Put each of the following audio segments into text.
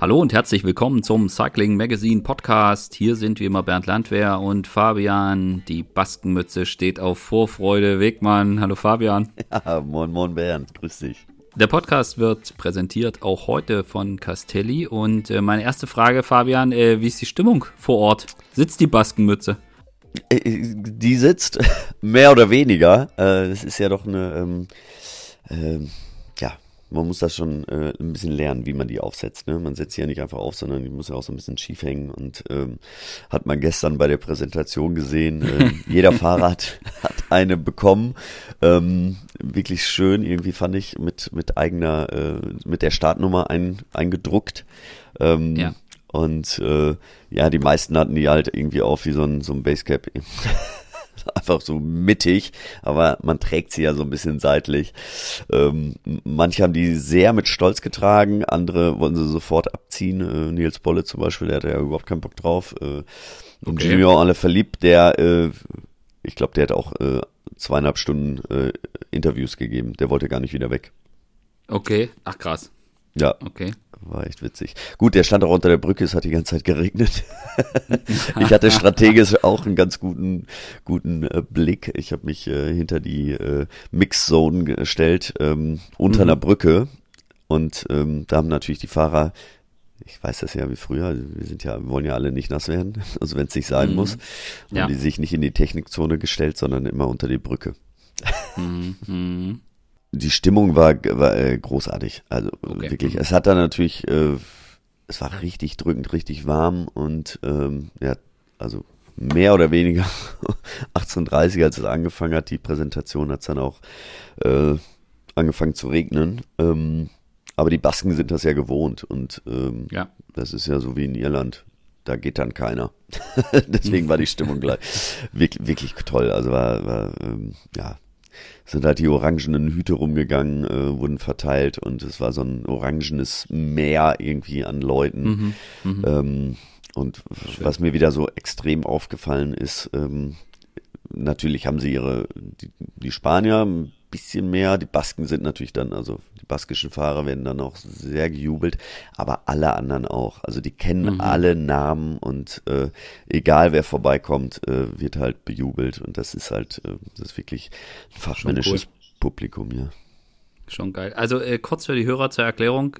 Hallo und herzlich willkommen zum Cycling Magazine Podcast. Hier sind wie immer Bernd Landwehr und Fabian. Die Baskenmütze steht auf Vorfreude. Wegmann, hallo Fabian. Ja, moin, moin Bernd, grüß dich. Der Podcast wird präsentiert auch heute von Castelli. Und äh, meine erste Frage, Fabian, äh, wie ist die Stimmung vor Ort? Sitzt die Baskenmütze? Äh, die sitzt mehr oder weniger. Es ist ja doch eine, ähm, ähm, man muss das schon äh, ein bisschen lernen, wie man die aufsetzt. Ne? Man setzt sie ja nicht einfach auf, sondern die muss ja auch so ein bisschen schief hängen. Und ähm, hat man gestern bei der Präsentation gesehen, äh, jeder Fahrrad hat eine bekommen. Ähm, wirklich schön, irgendwie fand ich, mit, mit eigener, äh, mit der Startnummer ein, eingedruckt. Ähm, ja. Und äh, ja, die meisten hatten die halt irgendwie auf wie so ein, so ein Basecap. einfach so mittig, aber man trägt sie ja so ein bisschen seitlich. Ähm, manche haben die sehr mit Stolz getragen, andere wollen sie sofort abziehen. Äh, Nils Bolle zum Beispiel, der hatte ja überhaupt keinen Bock drauf. Äh, okay. Junior alle verliebt, der, äh, ich glaube, der hat auch äh, zweieinhalb Stunden äh, Interviews gegeben. Der wollte gar nicht wieder weg. Okay, ach krass. Ja. Okay. War echt witzig. Gut, der stand auch unter der Brücke, es hat die ganze Zeit geregnet. ich hatte strategisch auch einen ganz guten, guten äh, Blick. Ich habe mich äh, hinter die äh, Mixzone gestellt, ähm, unter mhm. einer Brücke. Und ähm, da haben natürlich die Fahrer, ich weiß das ja wie früher, wir sind ja, wir wollen ja alle nicht nass werden, also wenn es nicht sein mhm. muss, haben ja. die sich nicht in die Technikzone gestellt, sondern immer unter die Brücke. Mhm. Die Stimmung war, war äh, großartig. Also okay. wirklich. Es hat dann natürlich, äh, es war richtig drückend, richtig warm und ähm, ja, also mehr oder weniger 18.30 als es angefangen hat, die Präsentation hat es dann auch äh, angefangen zu regnen. Ähm, aber die Basken sind das ja gewohnt und ähm, ja. das ist ja so wie in Irland. Da geht dann keiner. Deswegen war die Stimmung gleich wirklich, wirklich toll. Also war, war ähm, ja, sind halt die orangenen Hüte rumgegangen, äh, wurden verteilt und es war so ein orangenes Meer irgendwie an Leuten. Mhm, mhm. ähm, und Schön. was mir wieder so extrem aufgefallen ist, ähm, natürlich haben sie ihre, die, die Spanier ein bisschen mehr, die Basken sind natürlich dann, also die baskischen Fahrer werden dann auch sehr gejubelt, aber alle anderen auch. Also die kennen mhm. alle Namen und äh, egal wer vorbeikommt, äh, wird halt bejubelt und das ist halt, äh, das ist wirklich ein fachmännisches cool. Publikum, ja. Schon geil. Also äh, kurz für die Hörer zur Erklärung,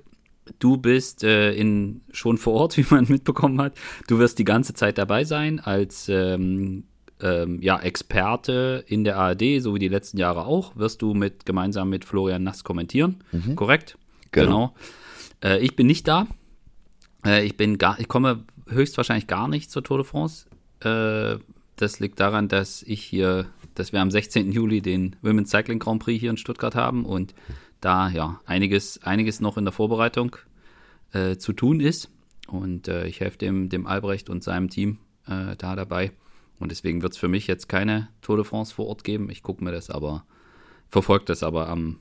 du bist äh, in, schon vor Ort, wie man mitbekommen hat. Du wirst die ganze Zeit dabei sein als ähm, ähm, ja, Experte in der ARD, so wie die letzten Jahre auch, wirst du mit gemeinsam mit Florian Nass kommentieren. Mhm. Korrekt? Genau. genau. Äh, ich bin nicht da. Äh, ich bin gar, ich komme höchstwahrscheinlich gar nicht zur Tour de France. Äh, das liegt daran, dass ich hier, dass wir am 16. Juli den Women's Cycling Grand Prix hier in Stuttgart haben und da ja einiges, einiges noch in der Vorbereitung äh, zu tun ist. Und äh, ich helfe dem, dem Albrecht und seinem Team äh, da dabei. Und deswegen wird es für mich jetzt keine Tour de France vor Ort geben. Ich gucke mir das aber, verfolge das aber am,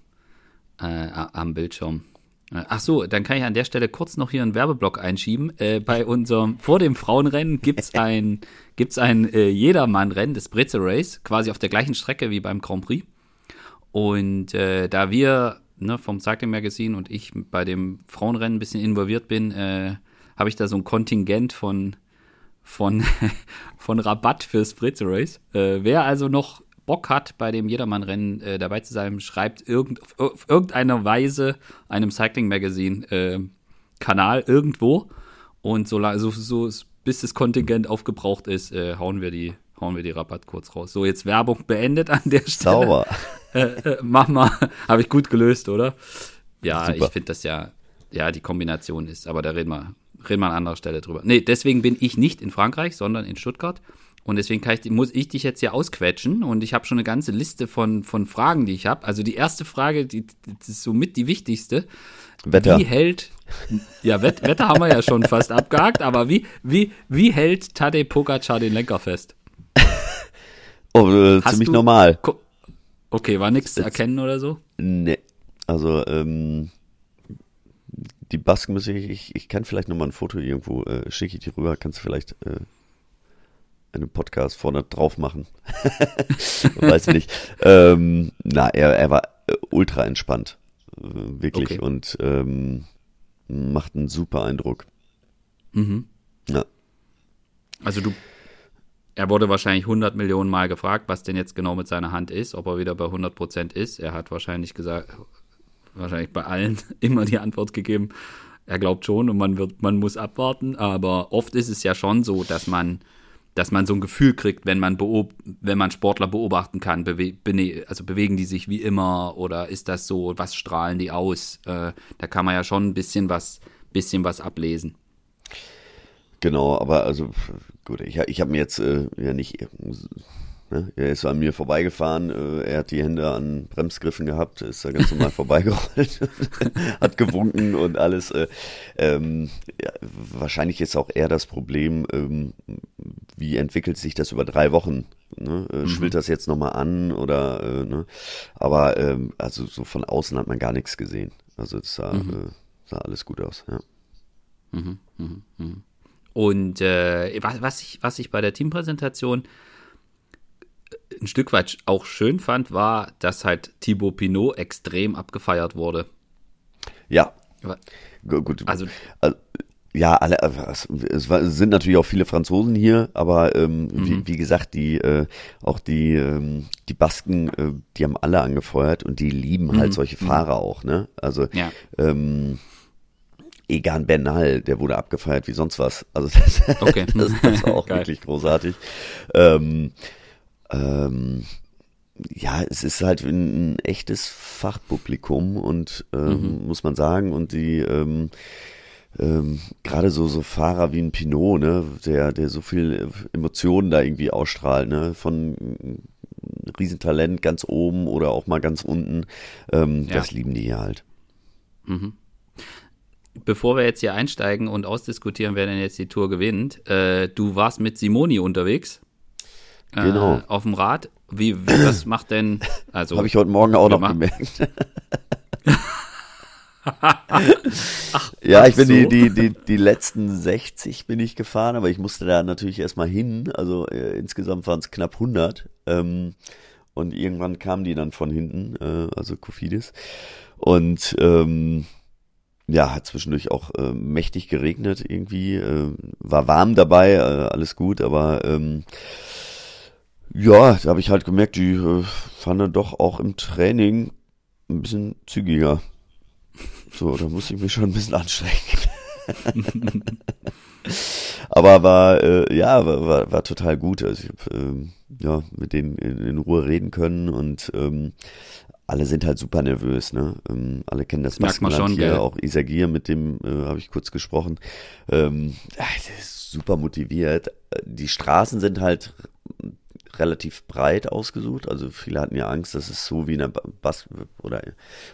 äh, am Bildschirm. Äh, ach so, dann kann ich an der Stelle kurz noch hier einen Werbeblock einschieben. Äh, bei unserem, vor dem Frauenrennen gibt's ein, gibt's ein äh, Jedermann-Rennen, das Breze Race, quasi auf der gleichen Strecke wie beim Grand Prix. Und äh, da wir ne, vom Cycling Magazine und ich bei dem Frauenrennen ein bisschen involviert bin, äh, habe ich da so ein Kontingent von von, von Rabatt fürs Spritz Race. Äh, wer also noch Bock hat, bei dem Jedermann-Rennen äh, dabei zu sein, schreibt irgend, auf irgendeiner Weise einem Cycling Magazine äh, Kanal irgendwo und so, so, so bis das Kontingent aufgebraucht ist, äh, hauen wir die hauen wir die Rabatt kurz raus. So, jetzt Werbung beendet an der Stelle. Sauber. Äh, mach mal. Habe ich gut gelöst, oder? Ja, Super. ich finde das ja, ja, die Kombination ist, aber da reden wir, reden wir an anderer Stelle drüber. Nee, deswegen bin ich nicht in Frankreich, sondern in Stuttgart. Und deswegen ich, muss ich dich jetzt hier ausquetschen. Und ich habe schon eine ganze Liste von, von Fragen, die ich habe. Also die erste Frage, die, die ist somit die wichtigste. Wetter. Wie hält, ja, Wett, Wetter haben wir ja schon fast abgehakt, aber wie, wie, wie hält Tadej Pogacar den Lenker fest? Oh, äh, ziemlich du, normal. Okay, war nichts zu erkennen oder so? Nee. Also, ähm, die Basken ich, ich, ich kann vielleicht nochmal ein Foto irgendwo, äh, schicke ich dir rüber, kannst du vielleicht äh, einen Podcast vorne drauf machen. Weiß nicht. Ähm, na, er, er war äh, ultra entspannt. Äh, wirklich. Okay. Und ähm, macht einen super Eindruck. Mhm. Ja. Also du, er wurde wahrscheinlich 100 Millionen Mal gefragt, was denn jetzt genau mit seiner Hand ist, ob er wieder bei 100 Prozent ist. Er hat wahrscheinlich gesagt, wahrscheinlich bei allen immer die Antwort gegeben, er glaubt schon und man wird, man muss abwarten. Aber oft ist es ja schon so, dass man, dass man so ein Gefühl kriegt, wenn man beob wenn man Sportler beobachten kann, bewe also bewegen die sich wie immer oder ist das so, was strahlen die aus? Äh, da kann man ja schon ein bisschen was, bisschen was ablesen. Genau, aber also gut, ich, ich habe mir jetzt äh, ja nicht Ne? Er ist an mir vorbeigefahren, äh, er hat die Hände an Bremsgriffen gehabt, ist da ganz normal vorbeigerollt, hat gewunken und alles. Äh, ähm, ja, wahrscheinlich ist auch eher das Problem, ähm, wie entwickelt sich das über drei Wochen? Ne? Äh, mhm. Schwillt das jetzt nochmal an oder äh, ne? Aber ähm, also so von außen hat man gar nichts gesehen. Also es sah, mhm. äh, sah alles gut aus, ja. Mhm, mh, mh. Und äh, was, was, ich, was ich bei der Teampräsentation ein Stück weit auch schön fand, war, dass halt Thibaut Pinot extrem abgefeiert wurde. Ja. Gut. Also, also ja, alle, es, war, es, sind natürlich auch viele Franzosen hier, aber ähm, mhm. wie, wie, gesagt, die äh, auch die ähm, die Basken, äh, die haben alle angefeuert und die lieben halt mhm. solche mhm. Fahrer auch, ne? Also ja. ähm, Egan Bernal, der wurde abgefeiert wie sonst was. Also das, okay. das, das war auch wirklich großartig. Ähm, ähm, ja, es ist halt ein, echtes Fachpublikum und ähm, mhm. muss man sagen und die ähm, ähm, gerade so so Fahrer wie ein Pinot, ne, der der so viel Emotionen da irgendwie ausstrahlt, ne, von Riesentalent ganz oben oder auch mal ganz unten, ähm, ja. das lieben die hier halt. Mhm. Bevor wir jetzt hier einsteigen und ausdiskutieren, wer denn jetzt die Tour gewinnt, äh, du warst mit Simoni unterwegs. Genau. Äh, auf dem Rad. Wie, wie was macht denn? Also habe ich heute Morgen auch noch gemerkt. Ach, ja, ich bin so. die, die, die, die letzten 60 bin ich gefahren, aber ich musste da natürlich erstmal hin. Also äh, insgesamt waren es knapp 100. Ähm, und irgendwann kamen die dann von hinten, äh, also Kofidis. Und ähm, ja, hat zwischendurch auch äh, mächtig geregnet irgendwie. Äh, war warm dabei, äh, alles gut, aber ähm, ja, da habe ich halt gemerkt, die äh, fahren dann doch auch im Training ein bisschen zügiger. So, da muss ich mich schon ein bisschen anstrengen. Aber war, äh, ja, war, war, war total gut. Also ich habe ähm, ja, mit denen in, in, Ruhe reden können und ähm, alle sind halt super nervös, ne? Ähm, alle kennen das, das Maskenland hier, gell? auch Isagir, mit dem äh, habe ich kurz gesprochen. Ähm, super motiviert. Die Straßen sind halt relativ breit ausgesucht. Also viele hatten ja Angst, dass es so wie in der Bas oder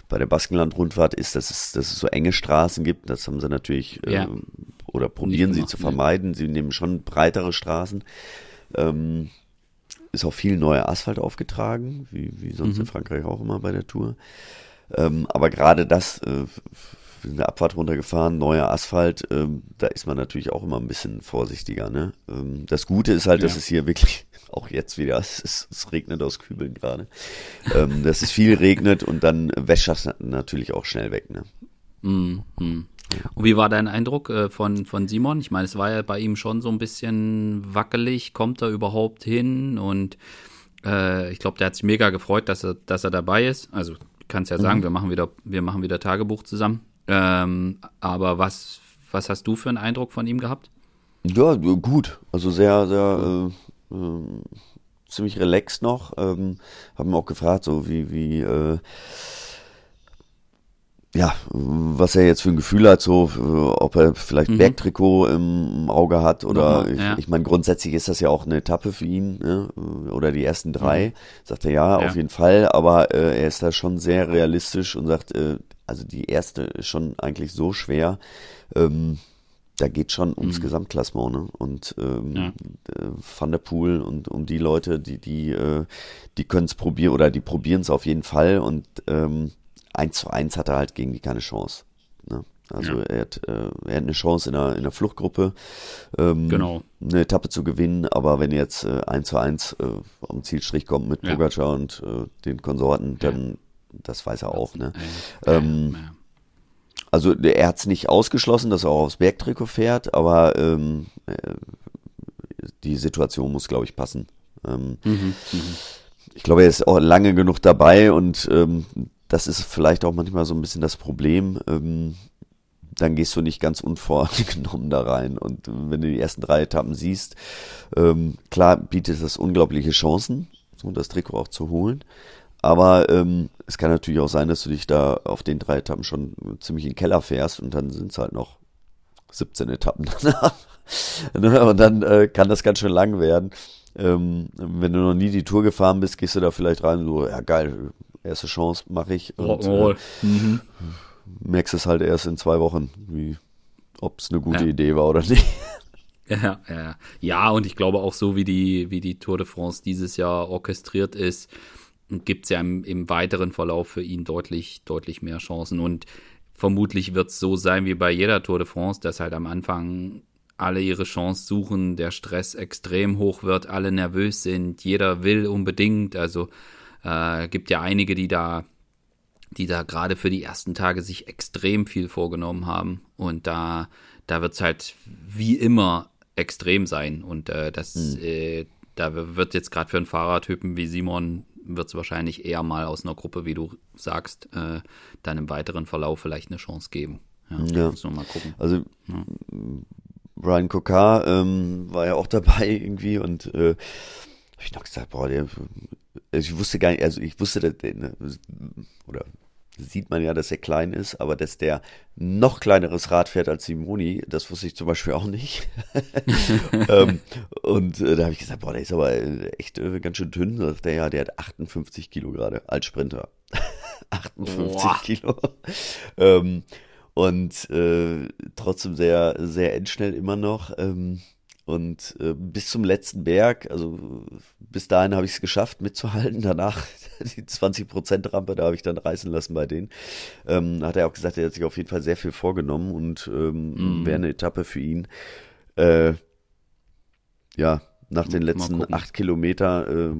bei der Baskenland-Rundfahrt ist, dass es, dass es so enge Straßen gibt. Das haben sie natürlich ja. äh, oder probieren sie zu vermeiden. Sie nehmen schon breitere Straßen. Ähm, ist auch viel neuer Asphalt aufgetragen, wie, wie sonst mhm. in Frankreich auch immer bei der Tour. Ähm, aber gerade das äh, wir sind eine Abfahrt runtergefahren, neuer Asphalt, ähm, da ist man natürlich auch immer ein bisschen vorsichtiger. Ne? Ähm, das Gute ist halt, ja. dass es hier wirklich, auch jetzt wieder, es, ist, es regnet aus Kübeln gerade, ähm, dass es viel regnet und dann wäscht das natürlich auch schnell weg. Ne? Mm, mm. Und wie war dein Eindruck äh, von, von Simon? Ich meine, es war ja bei ihm schon so ein bisschen wackelig, kommt er überhaupt hin? Und äh, ich glaube, der hat sich mega gefreut, dass er, dass er dabei ist. Also kannst ja sagen, mhm. wir machen wieder, wir machen wieder Tagebuch zusammen. Ähm, aber was, was hast du für einen Eindruck von ihm gehabt? Ja, gut. Also sehr, sehr äh, äh, ziemlich relaxed noch. Ähm, haben auch gefragt, so wie, wie äh, ja, was er jetzt für ein Gefühl hat, so ob er vielleicht mhm. Bergtrikot im Auge hat oder Nochmal, ja. ich, ich meine, grundsätzlich ist das ja auch eine Etappe für ihn, ne? oder die ersten drei, mhm. sagt er ja, ja, auf jeden Fall, aber äh, er ist da schon sehr realistisch und sagt, äh, also die erste ist schon eigentlich so schwer. Ähm, da geht schon ums mhm. Gesamtklassement, ne? Und ähm, ja. Äh, Van der Poel und um die Leute, die, die, äh, die können es probieren oder die probieren es auf jeden Fall und ähm, 1 zu 1 hat er halt gegen die keine Chance. Ne? Also ja. er, hat, äh, er hat eine Chance in der, in der Fluchtgruppe ähm, genau. eine Etappe zu gewinnen, aber wenn jetzt äh, 1 zu 1 äh, am Zielstrich kommt mit ja. Pogacar und äh, den Konsorten, dann das weiß er auch, ne? Ähm, also er hat es nicht ausgeschlossen, dass er auch aufs Bergtrikot fährt, aber ähm, äh, die Situation muss, glaube ich, passen. Ähm, mhm, mh. Ich glaube, er ist auch lange genug dabei und ähm, das ist vielleicht auch manchmal so ein bisschen das Problem. Ähm, dann gehst du nicht ganz unvorgenommen da rein. Und wenn du die ersten drei Etappen siehst, ähm, klar bietet das unglaubliche Chancen, so das Trikot auch zu holen. Aber ähm, es kann natürlich auch sein, dass du dich da auf den drei Etappen schon ziemlich in den Keller fährst und dann sind es halt noch 17 Etappen danach. Und dann äh, kann das ganz schön lang werden. Ähm, wenn du noch nie die Tour gefahren bist, gehst du da vielleicht rein, so, ja geil, erste Chance mache ich. Und, äh, mhm. merkst es halt erst in zwei Wochen, wie ob es eine gute ja. Idee war oder nicht. Ja, ja, ja, und ich glaube auch so, wie die, wie die Tour de France dieses Jahr orchestriert ist, gibt es ja im, im, weiteren Verlauf für ihn deutlich, deutlich mehr Chancen. Und vermutlich wird es so sein wie bei jeder Tour de France, dass halt am Anfang alle ihre Chance suchen, der Stress extrem hoch wird, alle nervös sind, jeder will unbedingt. Also äh, gibt ja einige, die da, die da gerade für die ersten Tage sich extrem viel vorgenommen haben. Und da, da wird es halt wie immer extrem sein. Und äh, das, mhm. äh, da wird jetzt gerade für einen Fahrertypen wie Simon wird es wahrscheinlich eher mal aus einer Gruppe, wie du sagst, äh, dann im weiteren Verlauf vielleicht eine Chance geben. Ja, ja. Muss mal gucken. Also ja. Brian Kokar ähm, war ja auch dabei irgendwie und äh, habe ich noch gesagt, boah, der, also ich wusste gar nicht, also ich wusste, dass der, ne, oder sieht man ja, dass er klein ist, aber dass der noch kleineres Rad fährt als Simoni, das wusste ich zum Beispiel auch nicht. ähm, und äh, da habe ich gesagt, boah, der ist aber echt äh, ganz schön dünn. Der, ja, der hat 58 Kilo gerade als Sprinter. 58 boah. Kilo. ähm, und äh, trotzdem sehr, sehr endschnell immer noch. Ähm, und äh, bis zum letzten Berg, also bis dahin habe ich es geschafft mitzuhalten. Danach die 20% Rampe, da habe ich dann reißen lassen bei denen. Ähm, hat er auch gesagt, er hat sich auf jeden Fall sehr viel vorgenommen und ähm, mm. wäre eine Etappe für ihn. Äh, ja, nach den letzten acht Kilometer, äh,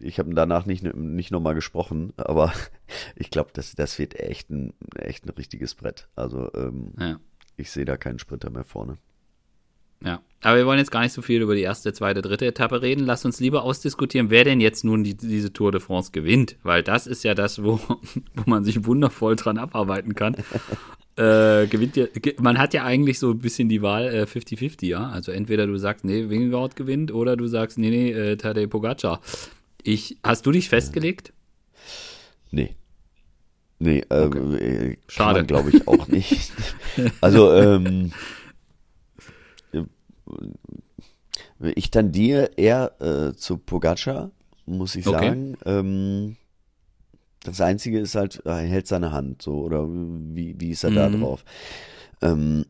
ich habe danach nicht, nicht nochmal gesprochen, aber ich glaube, das, das wird echt ein, echt ein richtiges Brett. Also ähm, ja. ich sehe da keinen Sprinter mehr vorne. Ja, aber wir wollen jetzt gar nicht so viel über die erste, zweite, dritte Etappe reden. Lass uns lieber ausdiskutieren, wer denn jetzt nun die, diese Tour de France gewinnt, weil das ist ja das, wo, wo man sich wundervoll dran abarbeiten kann. äh, gewinnt ja, man hat ja eigentlich so ein bisschen die Wahl 50-50, äh, ja. Also entweder du sagst, nee, Wingegaard gewinnt oder du sagst, nee, nee, äh, Tadej Pogacar. Ich, hast du dich festgelegt? Nee. Nee, ähm, okay. äh, schade, glaube ich auch nicht. also, ähm, ich tendiere eher äh, zu Pogacar, muss ich okay. sagen. Ähm, das Einzige ist halt, er hält seine Hand so, oder wie, wie ist er mhm. da drauf? Ähm,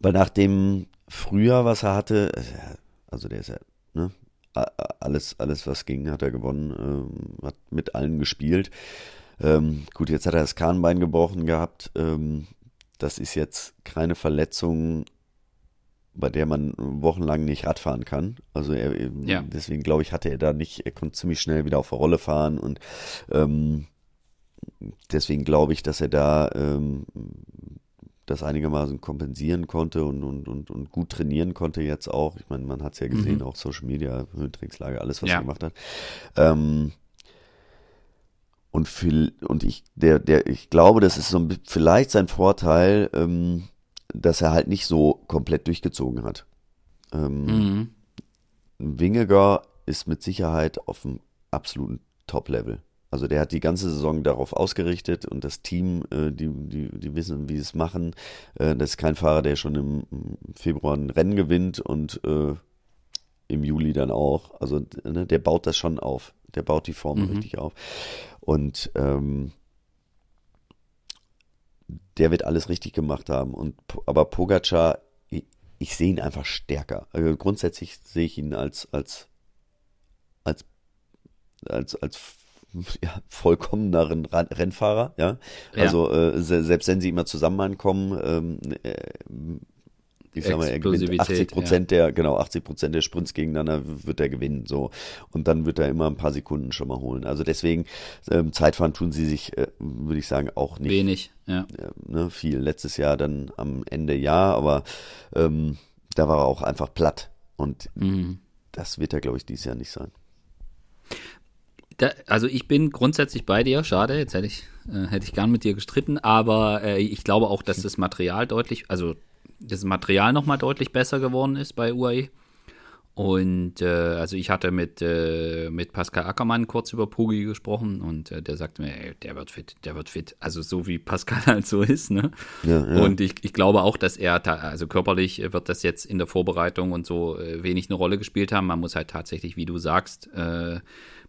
weil nach dem Frühjahr, was er hatte, also der ist ja, ne, alles, alles was ging, hat er gewonnen, ähm, hat mit allen gespielt. Ähm, gut, jetzt hat er das Kahnbein gebrochen gehabt. Ähm, das ist jetzt keine Verletzung, bei der man wochenlang nicht Radfahren kann. Also er, ja. deswegen glaube ich, hatte er da nicht, er konnte ziemlich schnell wieder auf der Rolle fahren und ähm, deswegen glaube ich, dass er da ähm, das einigermaßen kompensieren konnte und, und, und, und gut trainieren konnte jetzt auch. Ich meine, man hat es ja gesehen, mhm. auch Social Media, Höhentrainingslager, alles, was ja. er gemacht hat. Ähm, und, viel, und ich, der, der, ich glaube, das ist so ein, vielleicht sein Vorteil, ähm, dass er halt nicht so komplett durchgezogen hat. Ähm, mhm. Wingegar ist mit Sicherheit auf einem absoluten Top-Level. Also der hat die ganze Saison darauf ausgerichtet und das Team, äh, die, die, die wissen, wie sie es machen. Äh, das ist kein Fahrer, der schon im, Februar ein Rennen gewinnt und äh, im Juli dann auch. Also ne, der baut das schon auf. Der baut die Form mhm. richtig auf. Und ähm, der wird alles richtig gemacht haben. Und, aber Pogacar, ich, ich sehe ihn einfach stärker. Also grundsätzlich sehe ich ihn als, als, als, als, als ja, vollkommeneren Rennfahrer, ja. ja. Also äh, selbst wenn sie immer zusammen ankommen, ähm, äh, ich sag mal, er gewinnt 80 Prozent ja. der, genau, 80 Prozent der Sprints gegeneinander wird er gewinnen, so. Und dann wird er immer ein paar Sekunden schon mal holen. Also deswegen, ähm, Zeitfahren tun sie sich, äh, würde ich sagen, auch nicht. Wenig, ja. Äh, ne, viel. Letztes Jahr dann am Ende ja, aber ähm, da war er auch einfach platt. Und mhm. das wird er, glaube ich, dieses Jahr nicht sein. Da, also ich bin grundsätzlich bei dir, schade, jetzt hätte ich, äh, hätte ich gern mit dir gestritten, aber äh, ich glaube auch, dass das Material deutlich, also das Material nochmal deutlich besser geworden ist bei UAE. Und äh, also ich hatte mit, äh, mit Pascal Ackermann kurz über Pugi gesprochen und äh, der sagte mir, ey, der wird fit, der wird fit. Also so wie Pascal halt so ist, ne? Ja, ja. Und ich, ich glaube auch, dass er, also körperlich wird das jetzt in der Vorbereitung und so äh, wenig eine Rolle gespielt haben. Man muss halt tatsächlich, wie du sagst, äh,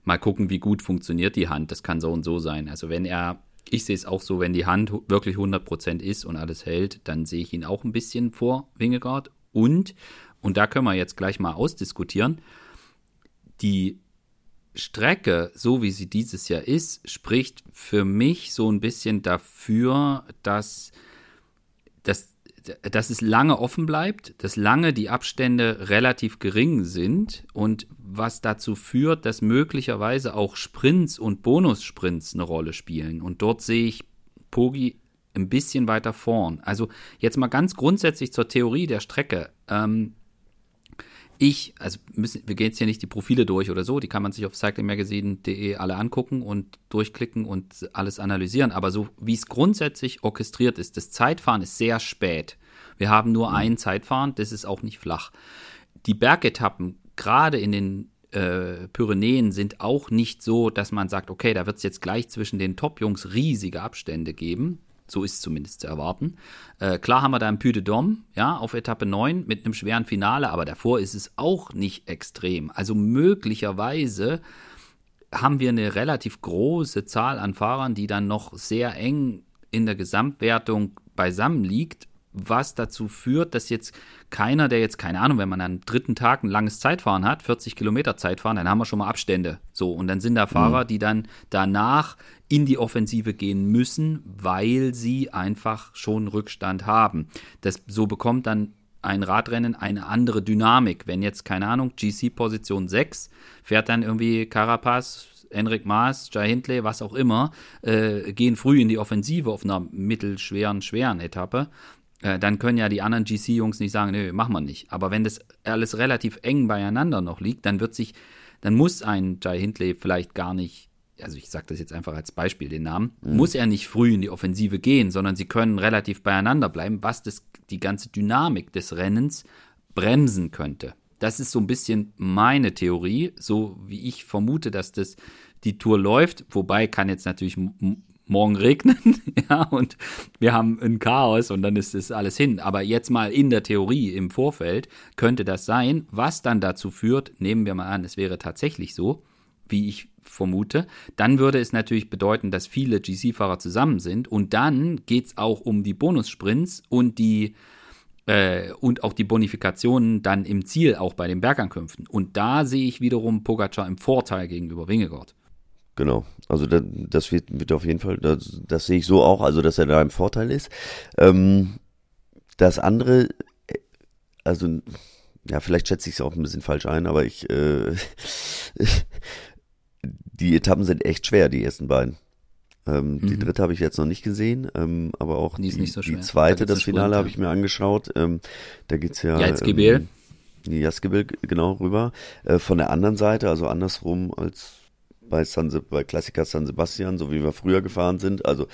mal gucken, wie gut funktioniert die Hand. Das kann so und so sein. Also wenn er ich sehe es auch so, wenn die Hand wirklich 100% ist und alles hält, dann sehe ich ihn auch ein bisschen vor Wingegaard. Und, und da können wir jetzt gleich mal ausdiskutieren, die Strecke, so wie sie dieses Jahr ist, spricht für mich so ein bisschen dafür, dass, dass, dass es lange offen bleibt, dass lange die Abstände relativ gering sind und was dazu führt, dass möglicherweise auch Sprints und Bonussprints eine Rolle spielen. Und dort sehe ich Pogi ein bisschen weiter vorn. Also jetzt mal ganz grundsätzlich zur Theorie der Strecke. Ähm, ich, also müssen, wir gehen jetzt hier nicht die Profile durch oder so, die kann man sich auf cyclingmagazine.de alle angucken und durchklicken und alles analysieren. Aber so wie es grundsätzlich orchestriert ist, das Zeitfahren ist sehr spät. Wir haben nur mhm. ein Zeitfahren, das ist auch nicht flach. Die Bergetappen gerade in den äh, Pyrenäen sind auch nicht so, dass man sagt, okay, da wird es jetzt gleich zwischen den Top-Jungs riesige Abstände geben. So ist es zumindest zu erwarten. Äh, klar haben wir da ein Puy Dôme, ja, auf Etappe 9 mit einem schweren Finale, aber davor ist es auch nicht extrem. Also möglicherweise haben wir eine relativ große Zahl an Fahrern, die dann noch sehr eng in der Gesamtwertung beisammen liegt was dazu führt, dass jetzt keiner, der jetzt, keine Ahnung, wenn man am dritten Tag ein langes Zeitfahren hat, 40 Kilometer Zeitfahren, dann haben wir schon mal Abstände. So, und dann sind da Fahrer, mhm. die dann danach in die Offensive gehen müssen, weil sie einfach schon Rückstand haben. Das, so bekommt dann ein Radrennen eine andere Dynamik. Wenn jetzt, keine Ahnung, GC Position 6, fährt dann irgendwie Carapaz, Enric Maas, Jai Hindley, was auch immer, äh, gehen früh in die Offensive auf einer mittelschweren, schweren Etappe äh, dann können ja die anderen GC-Jungs nicht sagen, nö, machen wir nicht. Aber wenn das alles relativ eng beieinander noch liegt, dann wird sich, dann muss ein Jai Hindley vielleicht gar nicht, also ich sage das jetzt einfach als Beispiel, den Namen, mhm. muss er nicht früh in die Offensive gehen, sondern sie können relativ beieinander bleiben, was das, die ganze Dynamik des Rennens bremsen könnte. Das ist so ein bisschen meine Theorie, so wie ich vermute, dass das die Tour läuft. Wobei kann jetzt natürlich morgen regnen, ja, und wir haben ein Chaos und dann ist das alles hin. Aber jetzt mal in der Theorie im Vorfeld könnte das sein, was dann dazu führt, nehmen wir mal an, es wäre tatsächlich so, wie ich vermute, dann würde es natürlich bedeuten, dass viele GC-Fahrer zusammen sind und dann geht es auch um die Bonussprints und die äh, und auch die Bonifikationen dann im Ziel, auch bei den Bergankünften. Und da sehe ich wiederum Pogacar im Vorteil gegenüber Wingegaard. Genau. Also das, das wird, wird auf jeden Fall, das, das sehe ich so auch, also dass er da im Vorteil ist. Ähm, das andere, äh, also ja, vielleicht schätze ich es auch ein bisschen falsch ein, aber ich, äh, die Etappen sind echt schwer, die ersten beiden. Ähm, mhm. Die dritte habe ich jetzt noch nicht gesehen, ähm, aber auch die, die, so die zweite, da das Finale, habe ich mir angeschaut. Ähm, da geht's ja. Jatzgebel. Ähm, Jatzgebel, genau, rüber. Äh, von der anderen Seite, also andersrum als bei, San, bei Klassiker San Sebastian, so wie wir früher gefahren sind. Also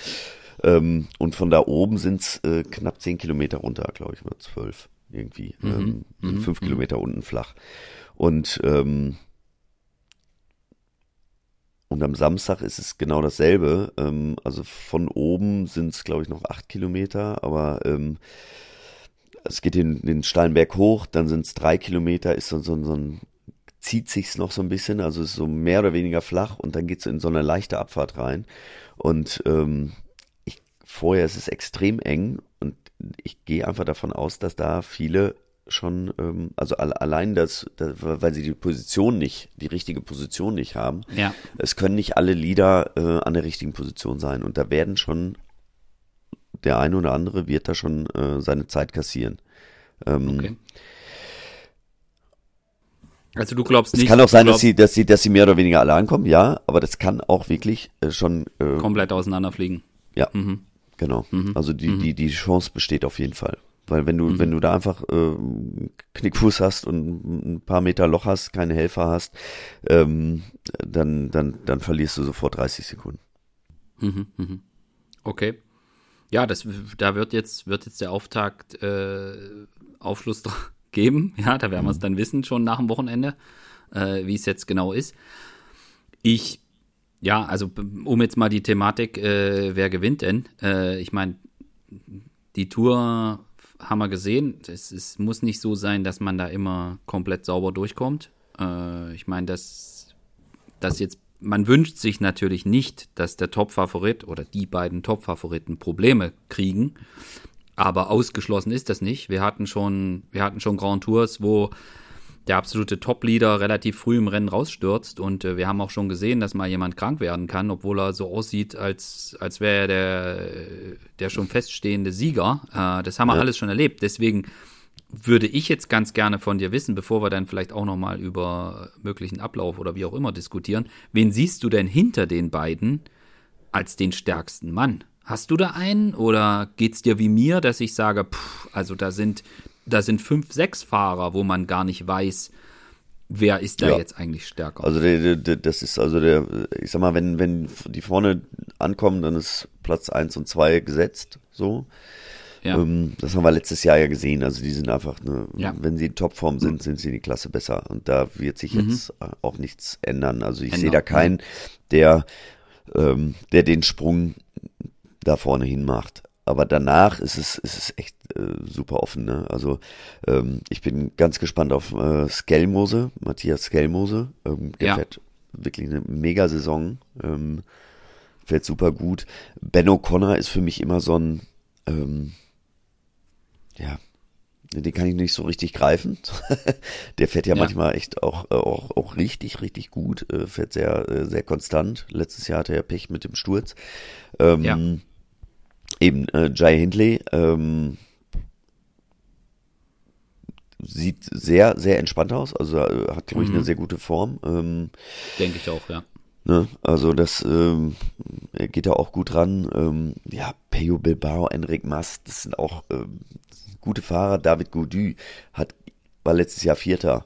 ähm, und von da oben sind es äh, knapp zehn Kilometer runter, glaube ich, oder zwölf irgendwie. Mhm. Ähm, mhm. Fünf mhm. Kilometer unten flach. Und ähm, und am Samstag ist es genau dasselbe. Ähm, also von oben sind es, glaube ich, noch acht Kilometer, aber ähm, es geht den, den steilen Berg hoch, dann sind es drei Kilometer, ist so, so, so ein zieht sich's noch so ein bisschen, also ist so mehr oder weniger flach und dann geht's in so eine leichte Abfahrt rein. Und ähm, ich, vorher ist es extrem eng und ich gehe einfach davon aus, dass da viele schon, ähm, also allein das, das, weil sie die Position nicht, die richtige Position nicht haben. Ja. Es können nicht alle Lieder äh, an der richtigen Position sein und da werden schon der eine oder andere wird da schon äh, seine Zeit kassieren. Ähm, okay. Also du glaubst nicht. Es kann auch sein, dass sie, dass sie, dass sie mehr oder weniger alle ankommen, ja, aber das kann auch wirklich äh, schon äh, komplett auseinanderfliegen. Ja, mhm. genau. Mhm. Also die, mhm. die, die Chance besteht auf jeden Fall. Weil wenn du, mhm. wenn du da einfach äh, Knickfuß hast und ein paar Meter Loch hast, keine Helfer hast, ähm, dann, dann, dann verlierst du sofort 30 Sekunden. Mhm, mhm. Okay. Ja, das, da wird jetzt, wird jetzt der Auftakt äh, Aufschluss geben. Ja, da werden wir es dann wissen, schon nach dem Wochenende, äh, wie es jetzt genau ist. Ich, ja, also um jetzt mal die Thematik, äh, wer gewinnt denn? Äh, ich meine, die Tour haben wir gesehen. Es, es, muss nicht so sein, dass man da immer komplett sauber durchkommt. Äh, ich meine, dass das jetzt man wünscht sich natürlich nicht, dass der Top-Favorit oder die beiden Top-Favoriten Probleme kriegen. Aber ausgeschlossen ist das nicht. Wir hatten schon, wir hatten schon Grand Tours, wo der absolute Top-Leader relativ früh im Rennen rausstürzt. Und äh, wir haben auch schon gesehen, dass mal jemand krank werden kann, obwohl er so aussieht, als, als wäre er der, der schon feststehende Sieger. Äh, das haben wir ja. alles schon erlebt. Deswegen würde ich jetzt ganz gerne von dir wissen, bevor wir dann vielleicht auch nochmal über möglichen Ablauf oder wie auch immer diskutieren, wen siehst du denn hinter den beiden als den stärksten Mann? Hast du da einen oder geht's dir wie mir, dass ich sage, pff, also da sind, da sind fünf, sechs Fahrer, wo man gar nicht weiß, wer ist da ja. jetzt eigentlich stärker? Also der, der, das ist also der, ich sag mal, wenn, wenn die vorne ankommen, dann ist Platz eins und zwei gesetzt, so. Ja. Ähm, das haben wir letztes Jahr ja gesehen. Also die sind einfach, ne, ja. wenn sie in Topform sind, sind sie in die Klasse besser. Und da wird sich mhm. jetzt auch nichts ändern. Also ich sehe da keinen, der, ähm, der den Sprung da vorne hin macht. Aber danach ist es, ist es echt äh, super offen. Ne? Also ähm, ich bin ganz gespannt auf äh, Skelmose, Matthias Skelmose. Ähm, der ja. fährt wirklich eine Mega-Saison. Ähm, fährt super gut. Ben O'Connor ist für mich immer so ein, ähm, ja, den kann ich nicht so richtig greifen. der fährt ja, ja, manchmal echt auch, auch, auch richtig, richtig gut, äh, fährt sehr, äh, sehr konstant. Letztes Jahr hatte er Pech mit dem Sturz. Ähm, ja. Eben äh, Jai Hindley ähm, sieht sehr, sehr entspannt aus, also äh, hat, glaube ich, mhm. eine sehr gute Form. Ähm, Denke ich auch, ja. Ne? Also das ähm, geht da auch gut ran. Ähm, ja, Peyo Bilbao, Enric Mas, das sind auch ähm, gute Fahrer. David Goudy hat, war letztes Jahr Vierter.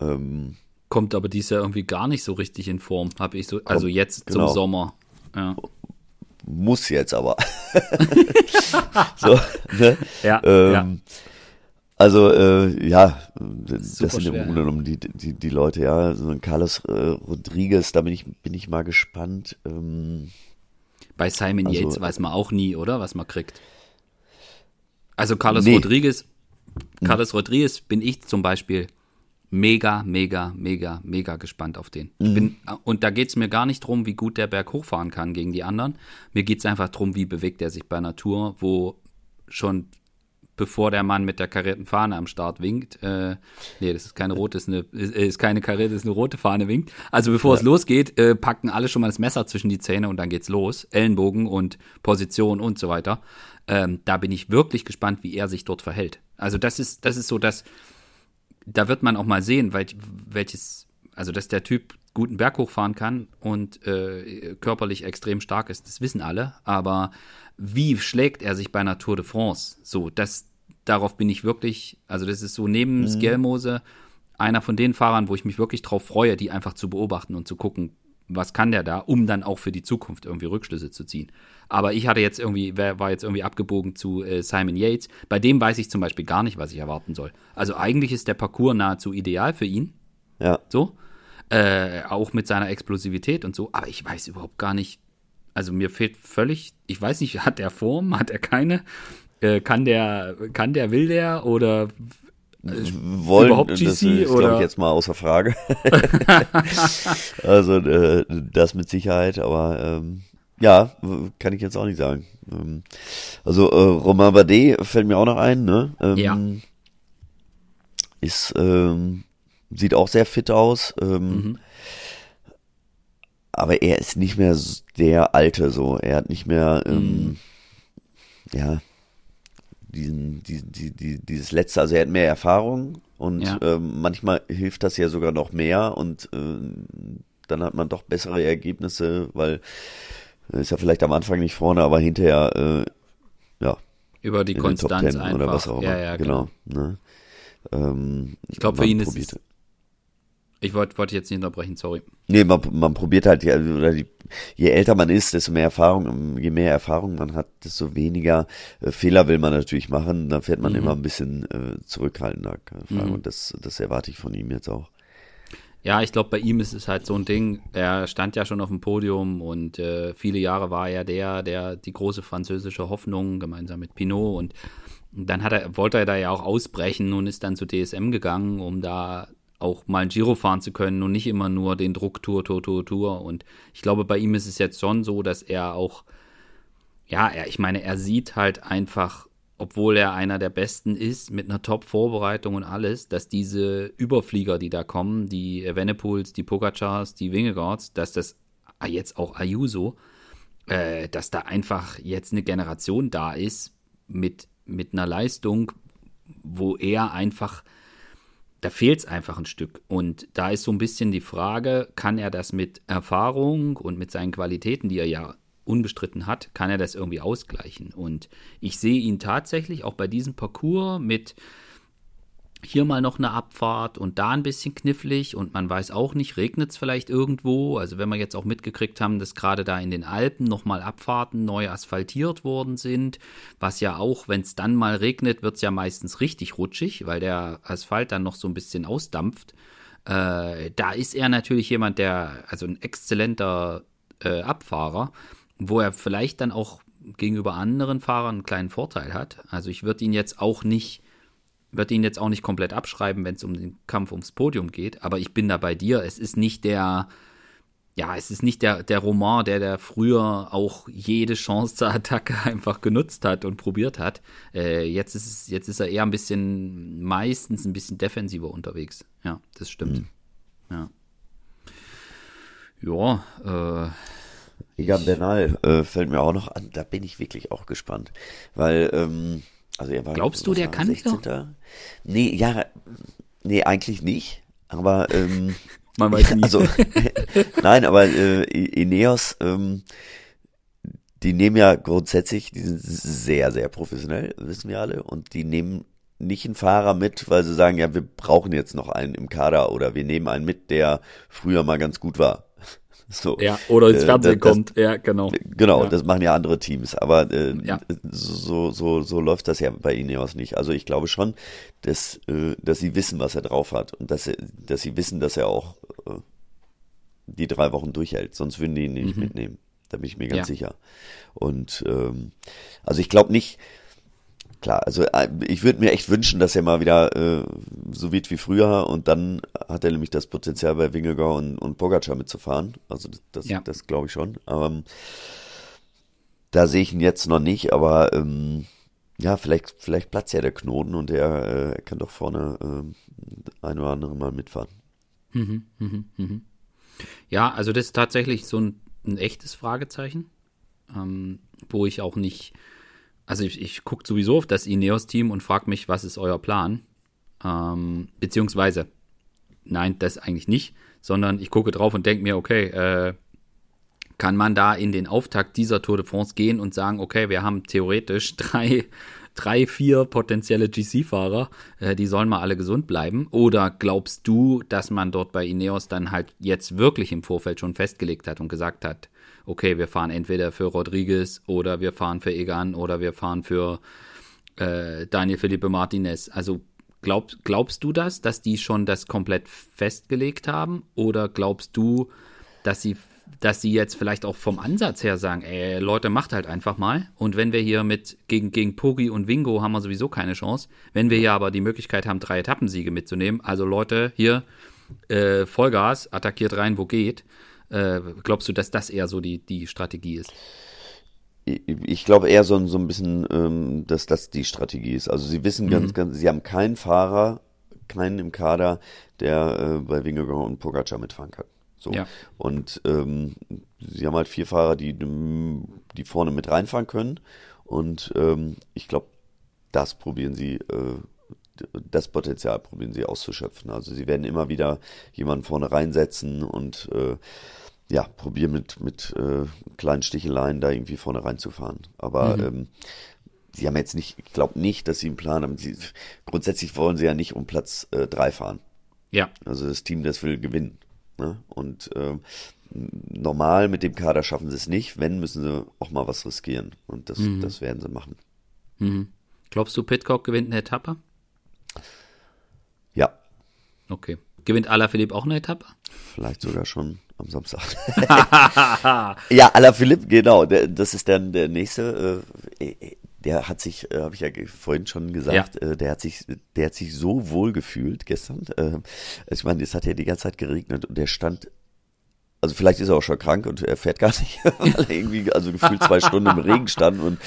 Ähm, Kommt aber dieses Jahr irgendwie gar nicht so richtig in Form, habe ich so, also jetzt genau. zum Sommer. Ja. Muss jetzt aber. so, ne? ja, ähm, ja. Also, äh, ja, das Super sind im Grunde genommen die, die, die Leute, ja. So ein Carlos äh, Rodriguez, da bin ich, bin ich mal gespannt. Ähm, Bei Simon also, Yates weiß man auch nie, oder? Was man kriegt. Also Carlos nee. Rodriguez, hm. Carlos Rodriguez bin ich zum Beispiel mega, mega, mega, mega gespannt auf den. Mhm. Bin, und da geht es mir gar nicht drum, wie gut der Berg hochfahren kann gegen die anderen. Mir geht es einfach drum, wie bewegt er sich bei Natur, wo schon bevor der Mann mit der karierten Fahne am Start winkt. Äh, nee, das ist keine rote, ist, eine, ist, ist keine karierte, ist eine rote Fahne winkt. Also bevor ja. es losgeht, äh, packen alle schon mal das Messer zwischen die Zähne und dann geht's los. Ellenbogen und Position und so weiter. Ähm, da bin ich wirklich gespannt, wie er sich dort verhält. Also das ist, das ist so, dass da wird man auch mal sehen, weil, welches, also dass der Typ guten Berg hochfahren kann und äh, körperlich extrem stark ist, das wissen alle. Aber wie schlägt er sich bei einer Tour de France? So, das, darauf bin ich wirklich, also das ist so neben mhm. Skelmose einer von den Fahrern, wo ich mich wirklich drauf freue, die einfach zu beobachten und zu gucken, was kann der da, um dann auch für die Zukunft irgendwie Rückschlüsse zu ziehen. Aber ich hatte jetzt irgendwie, war jetzt irgendwie abgebogen zu äh, Simon Yates. Bei dem weiß ich zum Beispiel gar nicht, was ich erwarten soll. Also eigentlich ist der Parcours nahezu ideal für ihn. Ja. So. Äh, auch mit seiner Explosivität und so. Aber ich weiß überhaupt gar nicht. Also mir fehlt völlig, ich weiß nicht, hat der Form, hat er keine? Äh, kann der, kann der, will der oder wollen, überhaupt GC das ist, oder? ich, jetzt mal außer Frage. also äh, das mit Sicherheit, aber ähm, ja, kann ich jetzt auch nicht sagen. Ähm, also äh, Romain Bardet fällt mir auch noch ein, ne? Ähm, ja. Ist ähm, sieht auch sehr fit aus. Ähm, mhm. Aber er ist nicht mehr der Alte so. Er hat nicht mehr, ähm, mhm. ja, diesen, diesen, die, dieses letzte, also er hat mehr Erfahrung und ja. ähm, manchmal hilft das ja sogar noch mehr und äh, dann hat man doch bessere Ergebnisse, weil ist ja vielleicht am Anfang nicht vorne, aber hinterher äh, ja über die Konstanz einfach oder was auch immer. Ja, ja, genau. genau. Ne? Ähm, ich glaube für ihn ist es, ich wollte wollt jetzt nicht unterbrechen, sorry. Nee, man, man probiert halt, oder die, je älter man ist, desto mehr Erfahrung, je mehr Erfahrung man hat, desto weniger äh, Fehler will man natürlich machen. Da fährt man mhm. immer ein bisschen äh, zurückhaltender. Mhm. Und das, das erwarte ich von ihm jetzt auch. Ja, ich glaube, bei ihm ist es halt so ein Ding. Er stand ja schon auf dem Podium und äh, viele Jahre war er der, der die große französische Hoffnung gemeinsam mit Pinot und dann hat er, wollte er da ja auch ausbrechen und ist dann zu DSM gegangen, um da auch mal ein Giro fahren zu können und nicht immer nur den Druck Tour, Tour, Tour, Tour. Und ich glaube, bei ihm ist es jetzt schon so, dass er auch, ja, er, ich meine, er sieht halt einfach, obwohl er einer der Besten ist, mit einer Top-Vorbereitung und alles, dass diese Überflieger, die da kommen, die Venepuls, die Pogacars, die Wingegaards, dass das jetzt auch Ayuso, äh, dass da einfach jetzt eine Generation da ist mit, mit einer Leistung, wo er einfach da fehlt es einfach ein Stück. Und da ist so ein bisschen die Frage, kann er das mit Erfahrung und mit seinen Qualitäten, die er ja unbestritten hat, kann er das irgendwie ausgleichen. Und ich sehe ihn tatsächlich auch bei diesem Parcours mit hier mal noch eine Abfahrt und da ein bisschen knifflig und man weiß auch nicht, regnet es vielleicht irgendwo. Also wenn wir jetzt auch mitgekriegt haben, dass gerade da in den Alpen nochmal Abfahrten neu asphaltiert worden sind, was ja auch, wenn es dann mal regnet, wird es ja meistens richtig rutschig, weil der Asphalt dann noch so ein bisschen ausdampft. Äh, da ist er natürlich jemand, der, also ein exzellenter äh, Abfahrer, wo er vielleicht dann auch gegenüber anderen Fahrern einen kleinen Vorteil hat. Also ich würde ihn jetzt auch nicht würde ihn jetzt auch nicht komplett abschreiben, wenn es um den Kampf ums Podium geht, aber ich bin da bei dir. Es ist nicht der, ja, es ist nicht der, der Roman, der der früher auch jede Chance zur Attacke einfach genutzt hat und probiert hat. Äh, jetzt, ist es, jetzt ist er eher ein bisschen, meistens ein bisschen defensiver unterwegs. Ja, das stimmt. Mhm. Ja. Ja, äh. Egan Bernal äh, fällt mir auch noch an, da bin ich wirklich auch gespannt. Weil, ähm, also er war, Glaubst du, der kann 16. wieder? Nee, ja, nee, eigentlich nicht. Aber ähm, man weiß nie. Also, nein, aber äh, Ineos, ähm, die nehmen ja grundsätzlich, die sind sehr, sehr professionell, wissen wir alle, und die nehmen nicht einen Fahrer mit, weil sie sagen, ja, wir brauchen jetzt noch einen im Kader oder wir nehmen einen mit, der früher mal ganz gut war. So, ja, oder ins äh, Fernsehen das, kommt, ja, genau. Genau, ja. das machen ja andere Teams, aber äh, ja. so, so, so läuft das ja bei Ineos nicht. Also ich glaube schon, dass, äh, dass sie wissen, was er drauf hat und dass, dass sie wissen, dass er auch äh, die drei Wochen durchhält, sonst würden die ihn nicht mhm. mitnehmen. Da bin ich mir ganz ja. sicher. Und ähm, also ich glaube nicht, klar, also äh, ich würde mir echt wünschen, dass er mal wieder äh, so wird wie früher und dann hat er nämlich das Potenzial bei Wingegar und, und Pogacar mitzufahren. Also das, das, ja. das glaube ich schon. Aber ähm, da sehe ich ihn jetzt noch nicht, aber ähm, ja, vielleicht, vielleicht platzt ja der Knoten und er äh, kann doch vorne äh, ein oder andere Mal mitfahren. Mhm, mhm, mhm. Ja, also das ist tatsächlich so ein, ein echtes Fragezeichen, ähm, wo ich auch nicht also ich, ich gucke sowieso auf das Ineos-Team und frage mich, was ist euer Plan? Ähm, beziehungsweise, nein, das eigentlich nicht, sondern ich gucke drauf und denke mir, okay, äh, kann man da in den Auftakt dieser Tour de France gehen und sagen, okay, wir haben theoretisch drei, drei vier potenzielle GC-Fahrer, äh, die sollen mal alle gesund bleiben? Oder glaubst du, dass man dort bei Ineos dann halt jetzt wirklich im Vorfeld schon festgelegt hat und gesagt hat, okay, wir fahren entweder für Rodriguez oder wir fahren für Egan oder wir fahren für äh, Daniel Felipe Martinez. Also glaub, glaubst du das, dass die schon das komplett festgelegt haben? Oder glaubst du, dass sie, dass sie jetzt vielleicht auch vom Ansatz her sagen, ey, Leute, macht halt einfach mal. Und wenn wir hier mit gegen, gegen Pogi und Wingo haben wir sowieso keine Chance. Wenn wir hier aber die Möglichkeit haben, drei Etappensiege mitzunehmen, also Leute, hier äh, Vollgas, attackiert rein, wo geht äh, glaubst du, dass das eher so die, die Strategie ist? Ich glaube eher so, so ein bisschen, ähm, dass das die Strategie ist. Also sie wissen ganz, mhm. ganz, sie haben keinen Fahrer, keinen im Kader, der äh, bei Wingegaard und Pogacar mitfahren kann. So. Ja. Und ähm, sie haben halt vier Fahrer, die, die vorne mit reinfahren können. Und ähm, ich glaube, das probieren sie, äh, das Potenzial probieren sie auszuschöpfen. Also sie werden immer wieder jemanden vorne reinsetzen und äh, ja, probieren mit, mit äh, kleinen Sticheleien da irgendwie vorne reinzufahren. Aber mhm. ähm, sie haben jetzt nicht, ich glaube nicht, dass sie einen Plan haben. Sie, grundsätzlich wollen sie ja nicht um Platz äh, drei fahren. Ja. Also das Team, das will gewinnen. Ne? Und äh, normal mit dem Kader schaffen sie es nicht. Wenn, müssen sie auch mal was riskieren. Und das, mhm. das werden sie machen. Mhm. Glaubst du, Pitcock gewinnt eine Etappe? Ja. Okay. Gewinnt Alaphilippe auch eine Etappe? Vielleicht sogar schon am Samstag. ja, Alaphilippe, genau. Das ist dann der nächste. Äh, der hat sich, äh, habe ich ja vorhin schon gesagt, ja. äh, der hat sich, der hat sich so wohl gefühlt gestern. Äh, ich meine, es hat ja die ganze Zeit geregnet und der stand also vielleicht ist er auch schon krank und er fährt gar nicht, weil er irgendwie also gefühlt zwei Stunden im Regen stand und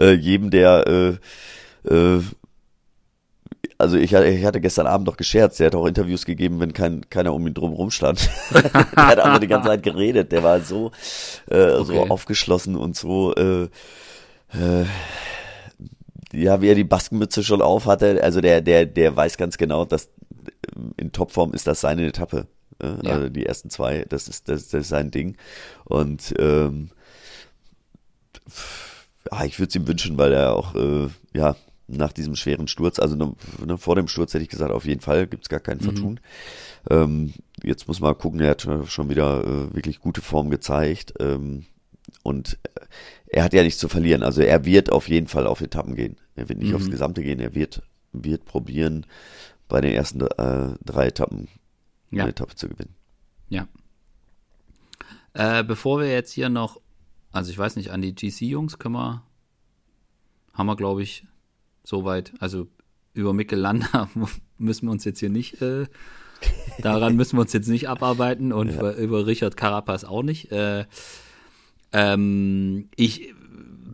äh, jedem, der äh, äh, also ich, ich hatte gestern Abend doch gescherzt, er hat auch Interviews gegeben, wenn kein, keiner um ihn drum rum stand. der hat aber die ganze Zeit geredet, der war so, äh, okay. so aufgeschlossen und so äh, äh, ja, wie er die Baskenmütze schon auf hatte, also der, der, der weiß ganz genau, dass in Topform ist das seine Etappe. Ja. Also die ersten zwei, das ist, das, das ist sein Ding. Und ähm, ah, ich würde es ihm wünschen, weil er auch, äh, ja, nach diesem schweren Sturz, also ne, ne, vor dem Sturz hätte ich gesagt, auf jeden Fall gibt es gar keinen mhm. Vertun. Ähm, jetzt muss man gucken, er hat schon wieder äh, wirklich gute Form gezeigt. Ähm, und er hat ja nichts zu verlieren. Also er wird auf jeden Fall auf Etappen gehen. Er wird nicht mhm. aufs Gesamte gehen. Er wird, wird probieren, bei den ersten äh, drei Etappen ja. eine Etappe zu gewinnen. Ja. Äh, bevor wir jetzt hier noch, also ich weiß nicht, an die GC-Jungs können wir, haben wir, glaube ich, soweit, also über Mikkel Lander müssen wir uns jetzt hier nicht, äh, daran müssen wir uns jetzt nicht abarbeiten und ja. über Richard Carapaz auch nicht. Äh, ähm, ich,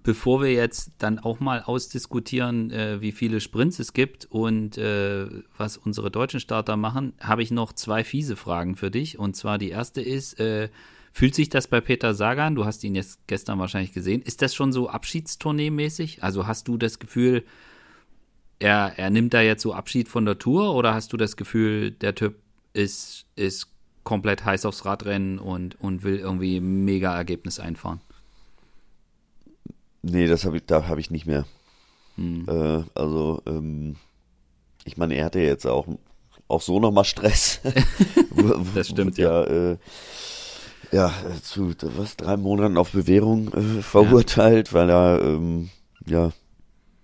bevor wir jetzt dann auch mal ausdiskutieren, äh, wie viele Sprints es gibt und äh, was unsere deutschen Starter machen, habe ich noch zwei fiese Fragen für dich. Und zwar die erste ist, äh, fühlt sich das bei Peter Sagan, du hast ihn jetzt gestern wahrscheinlich gesehen, ist das schon so Abschiedstournee-mäßig? Also hast du das Gefühl, er, er nimmt da jetzt so Abschied von der Tour oder hast du das Gefühl, der Typ ist, ist komplett heiß aufs Radrennen und, und will irgendwie mega Ergebnis einfahren. Nee, das habe ich, da habe ich nicht mehr. Hm. Äh, also, ähm, ich meine, er hatte jetzt auch, auch so nochmal Stress. das stimmt, ja. Ja, äh, ja, zu was, drei Monaten auf Bewährung äh, verurteilt, ja. weil er ähm, ja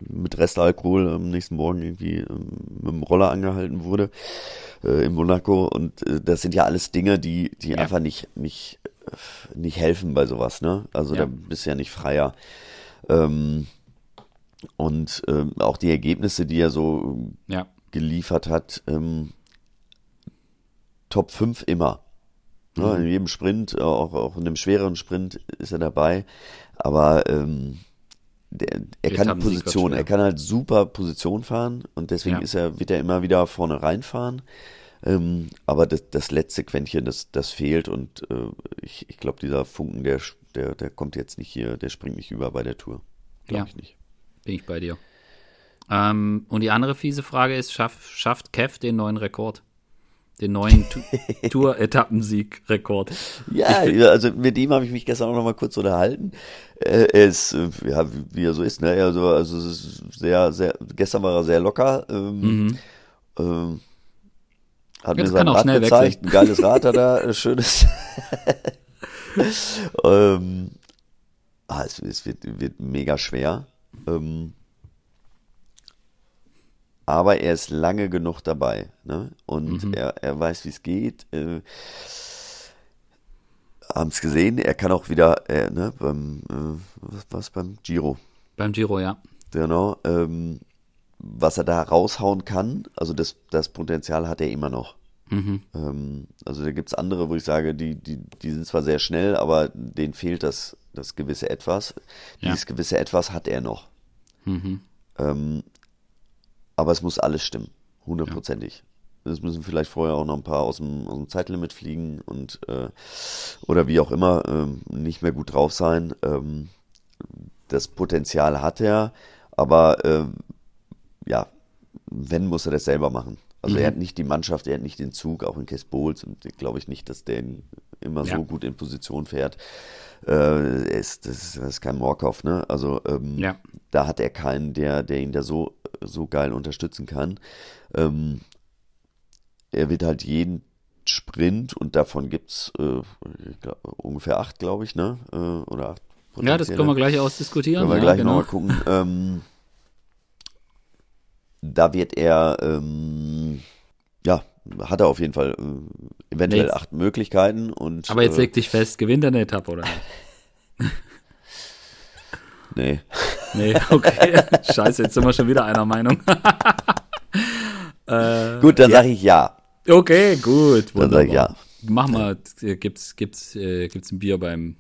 mit Restalkohol am nächsten Morgen irgendwie ähm, mit dem Roller angehalten wurde äh, in Monaco. Und äh, das sind ja alles Dinge, die, die ja. einfach nicht, nicht, äh, nicht helfen bei sowas, ne? Also ja. da bist du ja nicht freier. Ähm, und ähm, auch die Ergebnisse, die er so ja. geliefert hat, ähm, Top 5 immer. Ne? Mhm. In jedem Sprint, auch, auch in einem schwereren Sprint ist er dabei. Aber ähm, der, er kann Position, er kann halt super Position fahren und deswegen ja. ist er, wird er immer wieder vorne reinfahren. Ähm, aber das, das letzte Quäntchen, das, das fehlt und äh, ich, ich glaube, dieser Funken, der, der, der kommt jetzt nicht hier, der springt nicht über bei der Tour. Glaube ja. ich nicht. Bin ich bei dir. Ähm, und die andere fiese Frage ist, schaff, schafft Kev den neuen Rekord? Den neuen Tour-Etappensieg-Rekord. Ja, also mit ihm habe ich mich gestern auch noch mal kurz unterhalten. Äh, er ist, äh, ja, wie er so ist, ne? Also, also es ist sehr, sehr, gestern war er sehr locker. Ähm, mhm. ähm, hat Jetzt mir sein Rad gezeigt, wechseln. ein geiles Rad hat er, ein schönes. ähm, ah, es, es wird, wird mega schwer. Ähm, aber er ist lange genug dabei. Ne? Und mhm. er, er weiß, wie es geht. Äh, Haben es gesehen, er kann auch wieder, äh, ne, beim, äh, was, was beim Giro. Beim Giro, ja. Genau. Ähm, was er da raushauen kann, also das, das Potenzial hat er immer noch. Mhm. Ähm, also da gibt es andere, wo ich sage, die, die, die sind zwar sehr schnell, aber denen fehlt das, das gewisse Etwas. Ja. Dieses gewisse Etwas hat er noch. Mhm. Ähm, aber es muss alles stimmen, hundertprozentig. Ja. Es müssen vielleicht vorher auch noch ein paar aus dem, aus dem Zeitlimit fliegen und äh, oder wie auch immer äh, nicht mehr gut drauf sein. Ähm, das Potenzial hat er, aber äh, ja, wenn, muss er das selber machen. Also Mhm. er hat nicht die Mannschaft, er hat nicht den Zug, auch in Case Bowles und glaube ich nicht, dass der immer Ja. so gut in Position fährt. Äh, er ist, das, ist, das ist kein Morkov, ne? Also ähm, Ja. da hat er keinen, der, der ihn da so, so geil unterstützen kann. Ähm, er wird halt jeden Sprint und davon gibt's äh, ich glaub, ungefähr acht, glaube ich, ne? Äh, oder acht. Ja, das können wir gleich ausdiskutieren. Können wir ja, gleich genau. nochmal gucken. Ähm, da wird er, ähm, ja, hat er auf jeden Fall äh, eventuell Jetzt- acht Möglichkeiten und Aber jetzt äh, leg dich fest, gewinnt er eine Etappe oder nicht? nee. Nee, okay. Scheiße, jetzt sind wir schon wieder einer Meinung. äh, Gut, dann sage ich ja. okay, gut. Dann sage ich ja. Mach mal, äh, gibt's, gibt's, äh, gibt's ein Bier beim,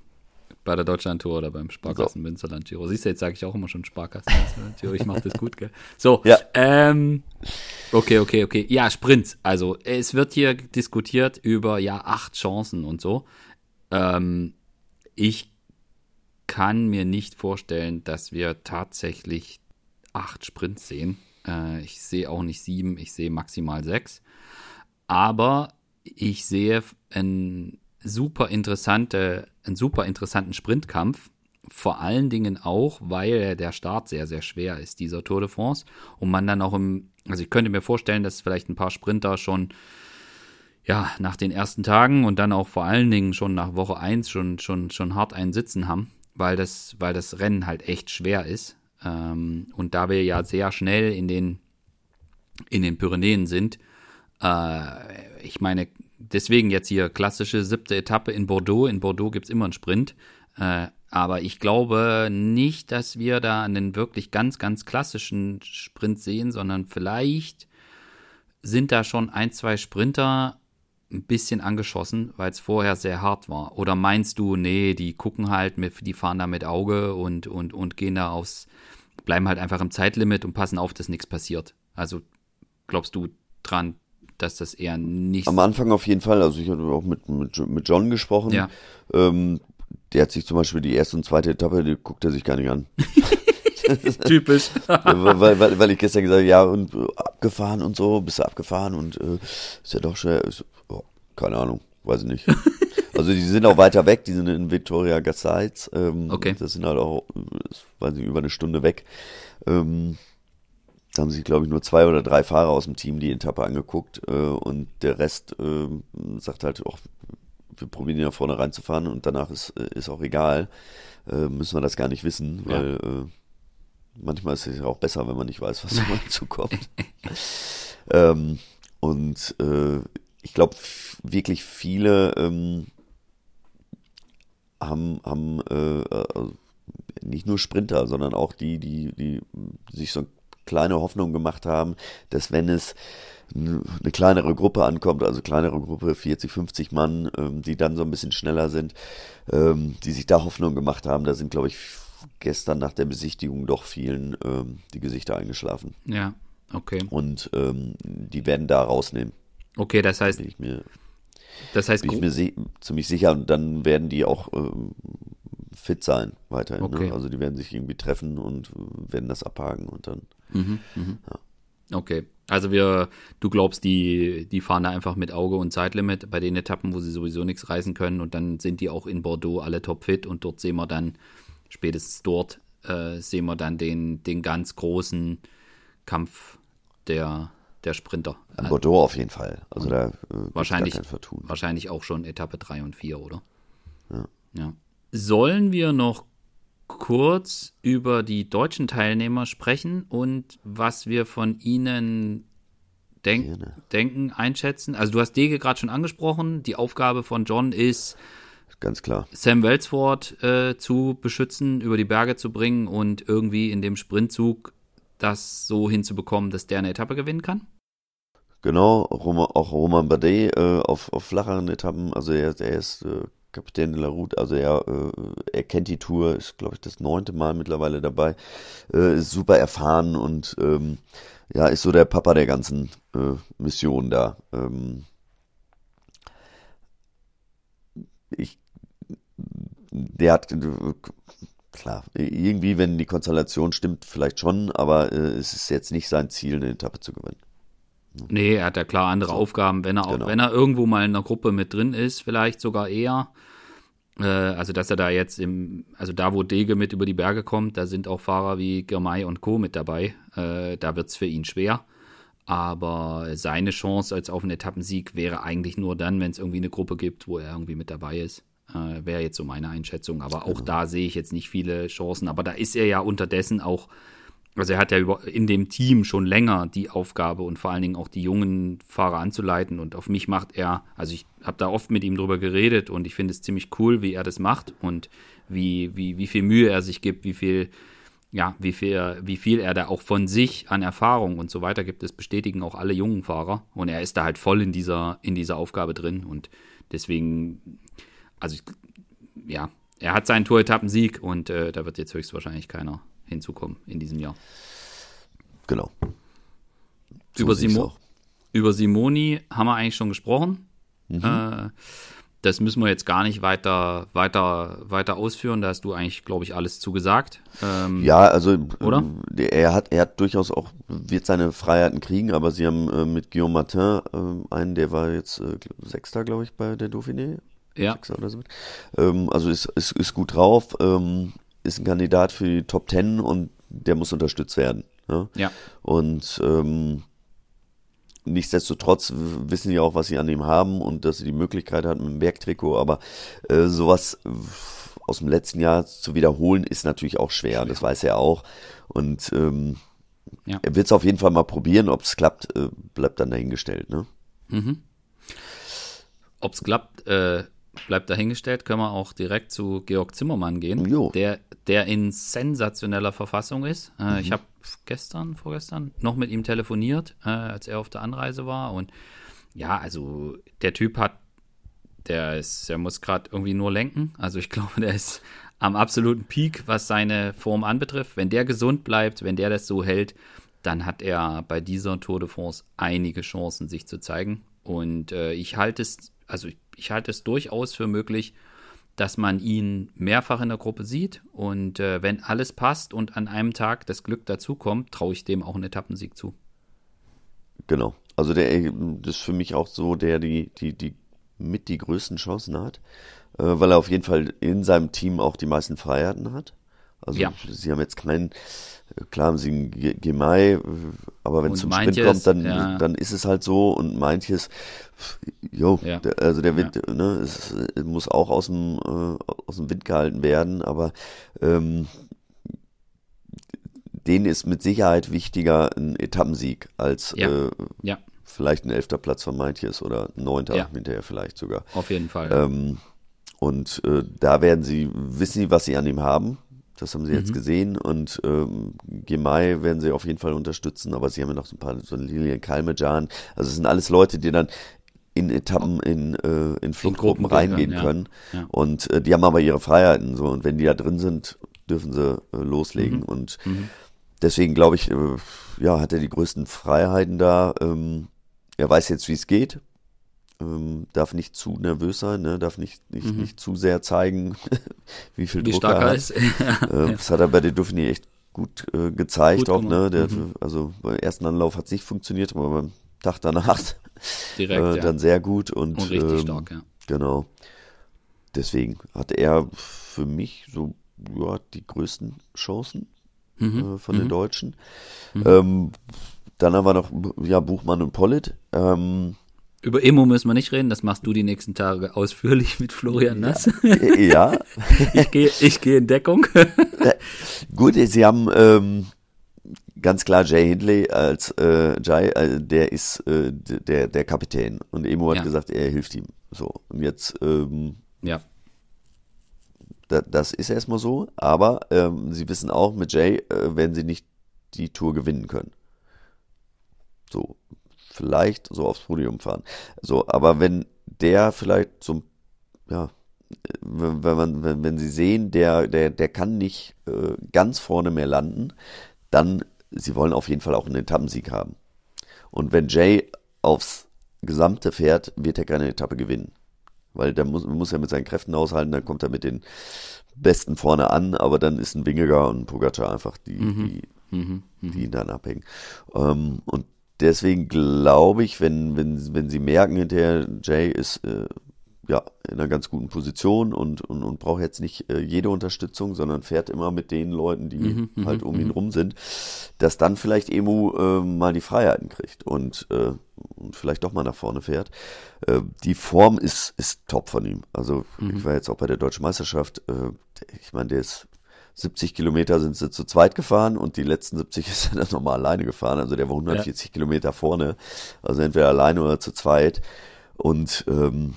bei der Deutschlandtour oder beim Sparkassen Münsterland Giro? Siehst du, jetzt sage ich auch immer schon Sparkassen Münsterland Giro. Ich mache das gut, gell? So, Ja. ähm, okay, okay, okay. Ja, Sprints. Also, es wird hier diskutiert über, ja, acht Chancen und so. Ähm, ich kann mir nicht vorstellen, dass wir tatsächlich acht Sprints sehen. Äh, ich sehe auch nicht sieben, ich sehe maximal sechs. Aber ich sehe einen super, interessante, einen super interessanten Sprintkampf. Vor allen Dingen auch, weil der Start sehr, sehr schwer ist, dieser Tour de France. Und man dann auch im, also ich könnte mir vorstellen, dass vielleicht ein paar Sprinter schon ja, nach den ersten Tagen und dann auch vor allen Dingen schon nach Woche 1 schon, schon, schon hart einen Sitzen haben, weil das, weil das Rennen halt echt schwer ist. Ähm, und da wir ja sehr schnell in den, in den Pyrenäen sind, äh, ich meine, deswegen jetzt hier klassische siebte Etappe in Bordeaux. In Bordeaux gibt's immer einen Sprint. Äh, aber ich glaube nicht, dass wir da einen wirklich ganz, ganz klassischen Sprint sehen, sondern vielleicht sind da schon ein, zwei Sprinter ein bisschen angeschossen, weil es vorher sehr hart war? Oder meinst du, nee, die gucken halt, mit, die fahren da mit Auge und, und, und gehen da aufs, bleiben halt einfach im Zeitlimit und passen auf, dass nichts passiert? Also glaubst du dran, dass das eher nicht Am Anfang auf jeden Fall. Also ich hatte auch mit, mit, mit John gesprochen. Ja. Ähm, der hat sich zum Beispiel die erste und zweite Etappe, die guckt er sich gar nicht an. typisch? weil, weil, weil, weil ich gestern gesagt habe, ja, und äh, abgefahren und so, bist du abgefahren und äh, ist ja doch schwer. Ich so, oh, keine Ahnung, weiß ich nicht. Also die sind auch weiter weg, die sind in Victoria Gasteiz. Ähm, Okay. Das sind halt auch, weiß nicht, über eine Stunde weg. Ähm, da haben sich, glaube ich, nur zwei oder drei Fahrer aus dem Team die Etappe angeguckt äh, und der Rest äh, sagt halt auch, wir probieren ja vorne reinzufahren und danach ist, äh, ist auch egal. Äh, müssen wir das gar nicht wissen, Ja. weil äh, manchmal ist es ja auch besser, wenn man nicht weiß, was auf einen zukommt. ähm, und äh, ich glaube, wirklich viele ähm, haben, haben äh, also nicht nur Sprinter, sondern auch die, die, die sich so kleine Hoffnung gemacht haben, dass wenn es eine kleinere Gruppe ankommt, also kleinere Gruppe, 40, 50 Mann, ähm, die dann so ein bisschen schneller sind, ähm, die sich da Hoffnung gemacht haben, da sind, glaube ich, gestern nach der Besichtigung doch vielen ähm, die Gesichter eingeschlafen. ja, okay. Und ähm, die werden da rausnehmen, Okay, das heißt, bin ich mir, das heißt, bin ich mir si ziemlich sicher. Und dann werden die auch ähm, fit sein weiterhin. Okay. Ne? Also die werden sich irgendwie treffen und äh, werden das abhaken und dann. Okay. Also wir, du glaubst, die, die fahren da einfach mit Auge und Zeitlimit bei den Etappen, wo sie sowieso nichts reißen können und dann sind die auch in Bordeaux alle topfit und dort sehen wir dann, spätestens dort, äh, sehen wir dann den, den ganz großen Kampf der, der Sprinter. In Bordeaux auf jeden Fall. Also da äh, Wahrscheinlich, wahrscheinlich auch schon Etappe 3 und 4, oder? Ja. ja. Sollen wir noch kurz über die deutschen Teilnehmer sprechen und was wir von ihnen denk Gerne. denken, einschätzen? Also du hast Dege gerade schon angesprochen. Die Aufgabe von John ist, Ganz klar. Sam Welsford äh, zu beschützen, über die Berge zu bringen und irgendwie in dem Sprintzug das so hinzubekommen, dass der eine Etappe gewinnen kann? Genau, auch Roman Bardet äh, auf, auf flacheren Etappen, also er, er ist äh, Kapitän de la Route, also er, äh, er kennt die Tour, ist glaube ich das neunte Mal mittlerweile dabei, äh, ist super erfahren und ähm, ja, ist so der Papa der ganzen äh, Mission da. Ähm, ich, der hat, klar, irgendwie, wenn die Konstellation stimmt, vielleicht schon, aber äh, es ist jetzt nicht sein Ziel, eine Etappe zu gewinnen. Nee, er hat ja klar andere so, Aufgaben, wenn er, genau. wenn er irgendwo mal in einer Gruppe mit drin ist, vielleicht sogar eher. Äh, also, dass er da jetzt im, also da, wo Dege mit über die Berge kommt, da sind auch Fahrer wie Girmay und Co. mit dabei. Äh, da wird es für ihn schwer. Aber seine Chance als auf einen Etappensieg wäre eigentlich nur dann, wenn es irgendwie eine Gruppe gibt, wo er irgendwie mit dabei ist. Äh, wäre jetzt so meine Einschätzung. Aber auch genau. da sehe ich jetzt nicht viele Chancen. Aber da ist er ja unterdessen auch also er hat ja über, in dem Team schon länger die Aufgabe und vor allen Dingen auch die jungen Fahrer anzuleiten und auf mich macht er, also ich habe da oft mit ihm drüber geredet und ich finde es ziemlich cool, wie er das macht und wie, wie, wie viel Mühe er sich gibt, wie viel, ja, wie viel, wie viel er da auch von sich an Erfahrung und so weiter gibt. Das bestätigen auch alle jungen Fahrer und er ist da halt voll in dieser, in dieser Aufgabe drin und deswegen, also ja, er hat seinen Tour-Etappensieg und äh, da wird jetzt höchstwahrscheinlich keiner hinzukommen in diesem Jahr. Genau. So über, Simo über Simoni haben wir eigentlich schon gesprochen. Mhm. Äh, das müssen wir jetzt gar nicht weiter, weiter, weiter ausführen. Da hast du eigentlich, glaube ich, alles zugesagt. Ähm, ja, also oder? Äh, er hat, er hat durchaus auch, wird seine Freiheiten kriegen, aber sie haben äh, mit Guillaume Martin äh, einen, der war jetzt äh, Sechster, glaube ich, bei der Dauphiné. Ja. Ähm, also ist, ist, ist gut drauf. Ähm, ist ein Kandidat für die Top Ten und der muss unterstützt werden. Ne? Ja. Und ähm, nichtsdestotrotz wissen sie auch, was sie an ihm haben und dass sie die Möglichkeit hat mit dem Bergtrikot, aber äh, sowas aus dem letzten Jahr zu wiederholen, ist natürlich auch schwer, schwer. das weiß er auch. Und ähm, ja. er wird es auf jeden Fall mal probieren, ob es klappt, äh, bleibt dann dahingestellt. Ne? Mhm. Ob es klappt, äh, bleibt dahingestellt, können wir auch direkt zu Georg Zimmermann gehen, jo. der, der in sensationeller Verfassung ist. Äh, mhm. Ich habe gestern, vorgestern noch mit ihm telefoniert, äh, als er auf der Anreise war. Und ja, also der Typ hat, der ist, der muss gerade irgendwie nur lenken. Also ich glaube, der ist am absoluten Peak, was seine Form anbetrifft. Wenn der gesund bleibt, wenn der das so hält, dann hat er bei dieser Tour de France einige Chancen, sich zu zeigen. Und äh, ich halte es, also ich ich halte es durchaus für möglich, dass man ihn mehrfach in der Gruppe sieht. Und äh, wenn alles passt und an einem Tag das Glück dazukommt, traue ich dem auch einen Etappensieg zu. Genau. Also der das ist für mich auch so, der die, die, die mit die größten Chancen hat, äh, weil er auf jeden Fall in seinem Team auch die meisten Freiheiten hat. Also ja. sie haben jetzt keinen, klar haben sie einen Gemei, aber wenn es zum Sprint kommt, dann, ja. dann ist es halt so und manches, jo, ja. der, also der Wind, ja. ne, es, es, muss auch aus dem, äh, aus dem Wind gehalten werden, aber ähm, denen ist mit Sicherheit wichtiger ein Etappensieg als äh, vielleicht ein elfter Platz von Meintjes oder ein neunter hinterher vielleicht sogar. Auf jeden Fall. Ähm, und äh, da werden sie, wissen sie, was sie an ihm haben. Das haben sie mhm. jetzt gesehen und ähm, Gemai werden sie auf jeden Fall unterstützen, aber sie haben ja noch so ein paar, so Lilian Kalmejan. Also es sind alles Leute, die dann in Etappen in, äh, in Fluchtgruppen reingehen können. können. Ja. Ja. Und äh, die haben aber ihre Freiheiten so und wenn die da drin sind, dürfen sie äh, loslegen. Mhm. Und mhm. deswegen glaube ich, äh, ja, hat er die größten Freiheiten da. Ähm, er weiß jetzt, wie es geht ähm, darf nicht zu nervös sein, ne? darf nicht, nicht, mhm. nicht zu sehr zeigen, wie viel wie Druck er hat. Ist. äh, das hat er bei der Dauphiné echt gut äh, gezeigt gut auch, ne? Der, mhm. Also beim ersten Anlauf hat es nicht funktioniert, aber beim Tag danach Direkt, äh, ja. dann sehr gut und, und richtig ähm, stark, ja. Genau. Deswegen hat er für mich so ja, die größten Chancen mhm. äh, von den mhm. Deutschen. Mhm. Ähm, dann haben wir noch ja, Buchmann und Pollitt. Ähm, über Emo müssen wir nicht reden, das machst du die nächsten Tage ausführlich mit Florian Nass. Ja. ja. ich gehe ich geh in Deckung. Gut, sie haben ähm, ganz klar Jay Hindley als äh, Jay, äh, der ist äh, der, der Kapitän. Und Emo hat ja. gesagt, er hilft ihm. So, und jetzt ähm, ja. Da, das ist erstmal so, aber ähm, sie wissen auch, mit Jay äh, werden sie nicht die Tour gewinnen können. So, vielleicht so aufs Podium fahren. So, aber wenn der vielleicht so, ja, wenn, man, wenn, wenn sie sehen, der, der, der kann nicht äh, ganz vorne mehr landen, dann, sie wollen auf jeden Fall auch einen Etappensieg haben. Und wenn Jay aufs Gesamte fährt, wird er keine Etappe gewinnen. Weil der muss, muss er mit seinen Kräften aushalten, dann kommt er mit den besten vorne an, aber dann ist ein Wingegar und ein Pogacar einfach die, mhm. die, mhm. Mhm. die ihn dann abhängen. Ähm, und deswegen glaube ich, wenn, wenn, wenn sie merken hinterher, Jay ist äh, ja, in einer ganz guten Position und, und, und braucht jetzt nicht äh, jede Unterstützung, sondern fährt immer mit den Leuten, die mhm, mhm halt um ihn mhm. rum sind, dass dann vielleicht Emu äh, mal die Freiheiten kriegt und, äh, und vielleicht doch mal nach vorne fährt. Äh, die Form ist, ist top von ihm. Also mhm. ich war jetzt auch bei der Deutschen Meisterschaft, äh, ich meine, der ist 70 Kilometer sind sie zu zweit gefahren und die letzten 70 ist er dann nochmal alleine gefahren. Also der war 140 ja. Kilometer vorne. Also entweder alleine oder zu zweit. Und ähm,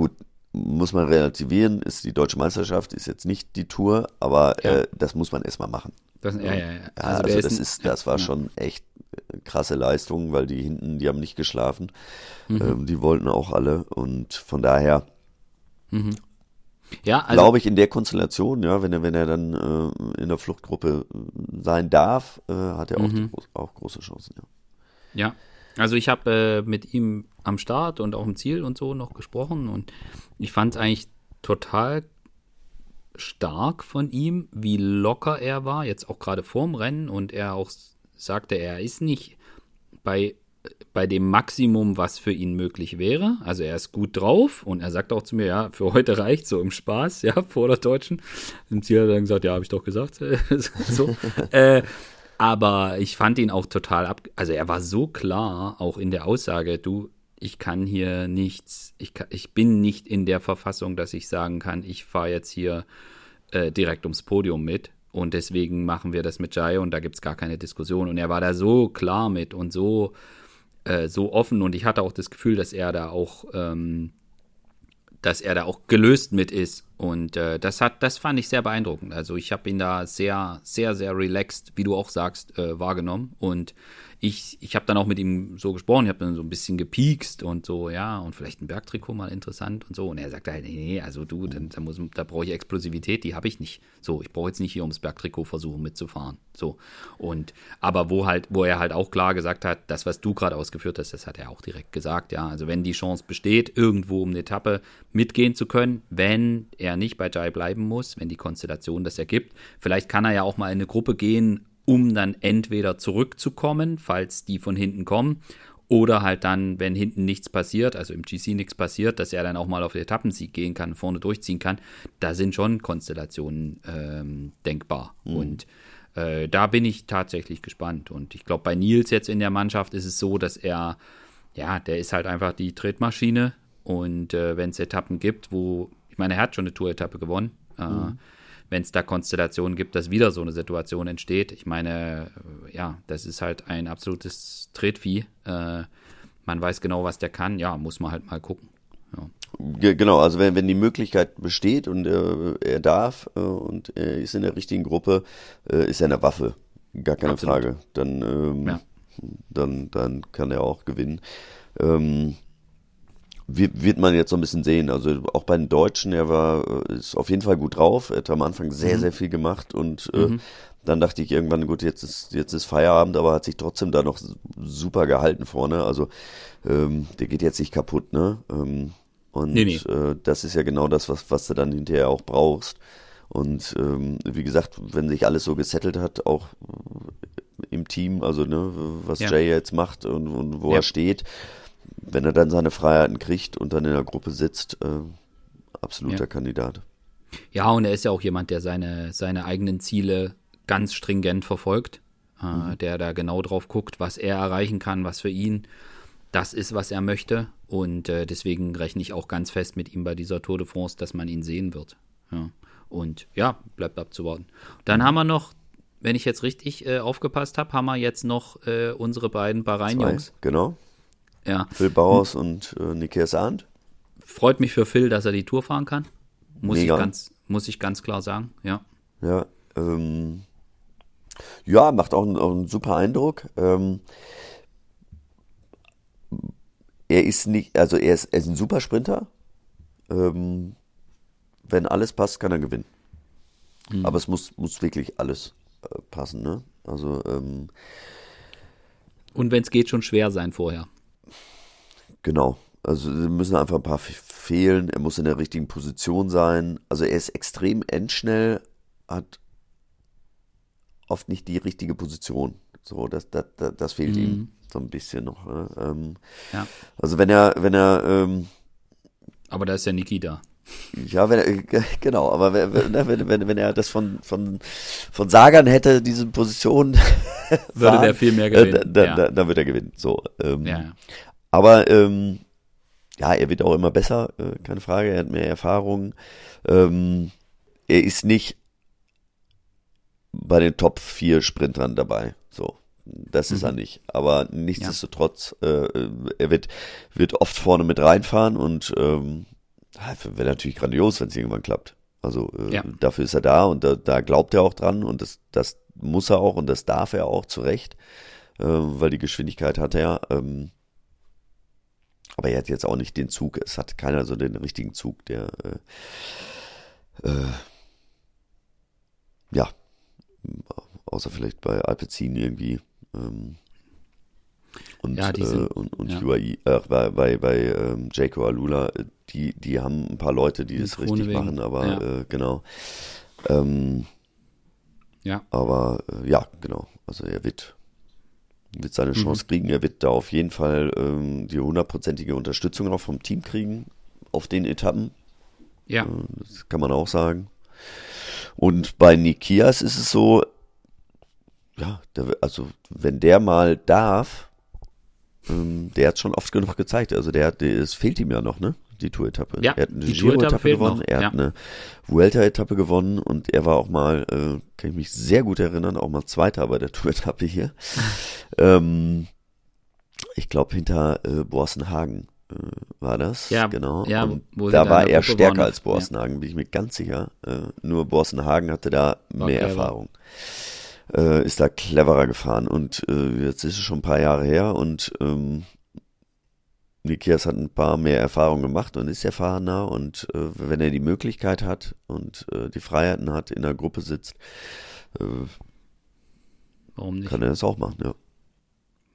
Gut, muss man relativieren, ist die deutsche Meisterschaft, ist jetzt nicht die Tour, aber ja. äh, das muss man erstmal machen. Das, ja, ja, ja. Also, also das ist, das war schon echt äh, krasse Leistung, weil die hinten, die haben nicht geschlafen. Mhm. Ähm, die wollten auch alle und von daher mhm. Ja, also, glaube ich in der Konstellation, ja, wenn er, wenn er dann äh, in der Fluchtgruppe sein darf, äh, hat er auch, mhm. auch große Chancen, ja. Ja, also ich habe äh, mit ihm am Start und auch im Ziel und so noch gesprochen und ich fand es eigentlich total stark von ihm, wie locker er war, jetzt auch gerade vorm Rennen und er auch sagte, er ist nicht bei, bei dem Maximum, was für ihn möglich wäre. Also er ist gut drauf und er sagt auch zu mir, ja, für heute reicht so im Spaß, ja, vor der Deutschen. Im Ziel hat dann gesagt, ja, habe ich doch gesagt. so. äh, aber ich fand ihn auch total ab. Also er war so klar, auch in der Aussage, du, ich kann hier nichts, ich, kann, ich bin nicht in der Verfassung, dass ich sagen kann, ich fahre jetzt hier äh, direkt ums Podium mit. Und deswegen machen wir das mit Jai und da gibt es gar keine Diskussion. Und er war da so klar mit und so, äh, so offen. Und ich hatte auch das Gefühl, dass er da auch ähm, dass er da auch gelöst mit ist. Und äh, das hat, das fand ich sehr beeindruckend. Also ich habe ihn da sehr, sehr, sehr relaxed, wie du auch sagst, äh, wahrgenommen. Und ich, ich habe dann auch mit ihm so gesprochen, ich habe dann so ein bisschen gepiekst und so, ja, und vielleicht ein Bergtrikot mal interessant und so. Und er sagte halt, nee, also du, dann, da, muss, da brauche ich Explosivität, die habe ich nicht. So, ich brauche jetzt nicht hier ums Bergtrikot versuchen mitzufahren. So. Und aber wo halt, wo er halt auch klar gesagt hat, das, was du gerade ausgeführt hast, das hat er auch direkt gesagt, ja. Also wenn die Chance besteht, irgendwo um eine Etappe mitgehen zu können, wenn er nicht bei Jai bleiben muss, wenn die Konstellation das ergibt, vielleicht kann er ja auch mal in eine Gruppe gehen, um dann entweder zurückzukommen, falls die von hinten kommen, oder halt dann, wenn hinten nichts passiert, also im GC nichts passiert, dass er dann auch mal auf den Etappensieg gehen kann, vorne durchziehen kann. Da sind schon Konstellationen ähm, denkbar. Mhm. Und äh, da bin ich tatsächlich gespannt. Und ich glaube, bei Nils jetzt in der Mannschaft ist es so, dass er, ja, der ist halt einfach die Tretmaschine. Und äh, wenn es Etappen gibt, wo, ich meine, er hat schon eine Tour-Etappe gewonnen. Äh, mhm wenn es da Konstellationen gibt, dass wieder so eine Situation entsteht. Ich meine, äh, ja, das ist halt ein absolutes Tretvieh. Äh, man weiß genau, was der kann. Ja, muss man halt mal gucken. Ja. Genau, also wenn, wenn die Möglichkeit besteht und äh, er darf äh, und er ist in der richtigen Gruppe, äh, ist er eine Waffe. Gar keine Absolut. Frage. Dann, ähm, ja. dann, dann kann er auch gewinnen. Ähm, wird man jetzt so ein bisschen sehen. Also auch bei den Deutschen, er war äh, ist auf jeden Fall gut drauf. Er hat am Anfang sehr, mhm. sehr viel gemacht und äh, mhm. dann dachte ich irgendwann, gut, jetzt ist, jetzt ist Feierabend, aber hat sich trotzdem da noch super gehalten vorne. Also ähm, der geht jetzt nicht kaputt, ne? Ähm, und nee, nee. Äh, das ist ja genau das, was, was du dann hinterher auch brauchst. Und ähm, wie gesagt, wenn sich alles so gesettelt hat, auch im Team, also ne, was ja. Jay jetzt macht und, und wo ja. er steht, wenn er dann seine Freiheiten kriegt und dann in der Gruppe sitzt, äh, absoluter ja. Kandidat. Ja, und er ist ja auch jemand, der seine, seine eigenen Ziele ganz stringent verfolgt, äh, mhm. der da genau drauf guckt, was er erreichen kann, was für ihn das ist, was er möchte. Und äh, deswegen rechne ich auch ganz fest mit ihm bei dieser Tour de France, dass man ihn sehen wird. Ja. Und ja, bleibt abzuwarten. Dann haben wir noch, wenn ich jetzt richtig äh, aufgepasst habe, haben wir jetzt noch äh, unsere beiden Bahrain-Jungs. Genau. Ja. Phil Bauers hm. und äh, Nikias Arndt. Freut mich für Phil, dass er die Tour fahren kann. Muss, Mega. ich ganz, muss ich ganz klar sagen, ja. Ja, ähm, ja macht auch einen, auch einen super Eindruck. Ähm, er ist nicht, also er ist, er ist ein super Sprinter. Ähm, wenn alles passt, kann er gewinnen. Mhm. Aber es muss, muss wirklich alles äh, passen, ne? Also, ähm, Und wenn es geht, schon schwer sein vorher. Genau. Also müssen einfach ein paar fehlen. Er muss in der richtigen Position sein. Also er ist extrem endschnell, hat oft nicht die richtige Position. So, das, das, das, das fehlt mhm. ihm so ein bisschen noch. Ne? Ähm, ja. Also wenn er, wenn er ähm, Aber da ist ja Niki da. Ja, wenn er, genau, aber wenn, wenn, wenn, wenn er das von, von, von Sagern hätte, diese Position, würde der viel mehr gewinnen. Äh, da, ja. da, dann wird er gewinnen. So, ähm, ja. Aber ähm, ja, er wird auch immer besser, äh, keine Frage. Er hat mehr Erfahrung. Ähm, er ist nicht bei den Top 4 Sprintern dabei. So, das ist mhm. er nicht. Aber nichtsdestotrotz, ja. äh, er wird, wird oft vorne mit reinfahren und ähm, wäre natürlich grandios, wenn es irgendwann klappt. Also äh, ja. dafür ist er da und da, da, glaubt er auch dran und das, das muss er auch und das darf er auch zu Recht, äh, weil die Geschwindigkeit hat er. Ähm, aber er hat jetzt auch nicht den Zug, es hat keiner so den richtigen Zug, der äh, äh, ja, außer vielleicht bei Alpecin irgendwie. Ähm, und, ja, äh, und, und ja. UAE, äh, bei, bei, bei ähm, Jaco Alula, die, die haben ein paar Leute, die das richtig wegen. machen, aber ja. äh, genau. Ähm, ja. Aber äh, ja, genau. Also er wird, wird seine mhm. Chance mhm. kriegen. Er wird da auf jeden Fall ähm, die hundertprozentige Unterstützung auch vom Team kriegen auf den Etappen. Ja. Äh, das kann man auch sagen. Und bei Nikias ist es so, ja, der, also wenn der mal darf, ähm, der hat schon oft genug gezeigt. Also der hat, es fehlt ihm ja noch, ne? Die Tour-Etappe. Ja, er hat eine Giro-Etappe gewonnen, er ja. hat eine Vuelta-Etappe gewonnen und er war auch mal, äh, kann ich mich sehr gut erinnern, auch mal Zweiter bei der Tour-Etappe hier. ähm, ich glaube hinter äh, Borsenhagen äh, war das. Ja, genau. Ja, da war er stärker als Borsenhagen, ja. bin ich mir ganz sicher. Äh, nur Borsenhagen hatte da war mehr clever. Erfahrung äh, ist da cleverer gefahren. Und äh, jetzt ist es schon ein paar Jahre her und ähm, Nikias hat ein paar mehr Erfahrungen gemacht und ist erfahrener. Und äh, wenn er die Möglichkeit hat und äh, die Freiheiten hat, in der Gruppe sitzt, äh, Warum nicht? kann er das auch machen, ja.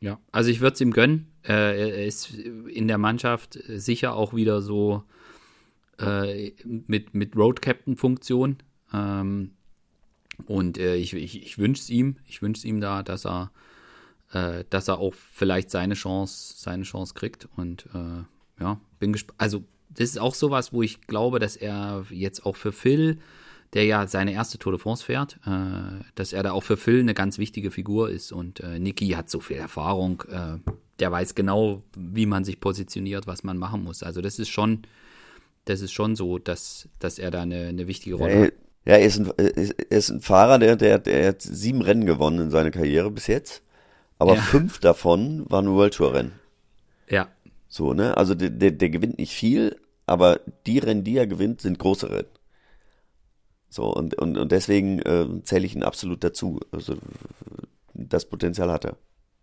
Ja, also ich würde es ihm gönnen. Äh, er ist in der Mannschaft sicher auch wieder so äh, mit, mit Road Captain Funktion. Ähm, und äh, ich, ich, ich wünsche es ihm, ich wünsche es ihm da, dass er, äh, dass er auch vielleicht seine Chance, seine Chance kriegt. Und äh, ja, bin gespannt. Also, das ist auch sowas, wo ich glaube, dass er jetzt auch für Phil, der ja seine erste Tour de France fährt, äh, dass er da auch für Phil eine ganz wichtige Figur ist. Und äh, Niki hat so viel Erfahrung, äh, der weiß genau, wie man sich positioniert, was man machen muss. Also, das ist schon. Das ist schon so, dass, dass er da eine, eine wichtige Rolle hat. Ja, er ist ein, er ist ein Fahrer, der, der, der hat sieben Rennen gewonnen in seiner Karriere bis jetzt. Aber ja. fünf davon waren World Tour Rennen. Ja. So, ne? Also der, der, der gewinnt nicht viel, aber die Rennen, die er gewinnt, sind große Rennen. So, und, und, und deswegen äh, zähle ich ihn absolut dazu. Also das Potenzial hat er.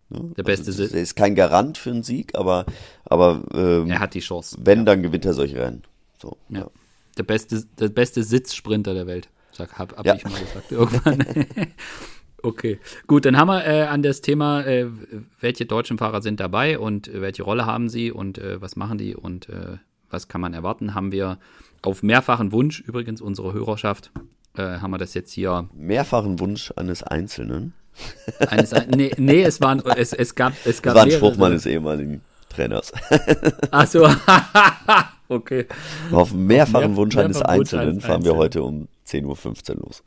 Ne? Der beste also, Er ist kein Garant für einen Sieg, aber, aber ähm, er hat die Chance. Wenn, ja. dann gewinnt er solche Rennen. So, ja. ja der beste, der beste Sitzsprinter der Welt. Sag, hab, hab ja. ich mal gesagt irgendwann. okay, gut, dann haben wir äh, an das Thema, äh, welche deutschen Fahrer sind dabei und äh, welche Rolle haben sie und äh, was machen die und äh, was kann man erwarten, haben wir auf mehrfachen Wunsch, übrigens unsere Hörerschaft, äh, haben wir das jetzt hier. Mehrfachen Wunsch eines Einzelnen? Eines, nee, nee, es, waren, es, es gab es gab das war ein Spruch meines ehemaligen Trainers. Ach so, okay. Auf mehrfachen mehr, Wunsch eines Einzelnen fahren Einzelnen. wir heute um 10.15 Uhr los.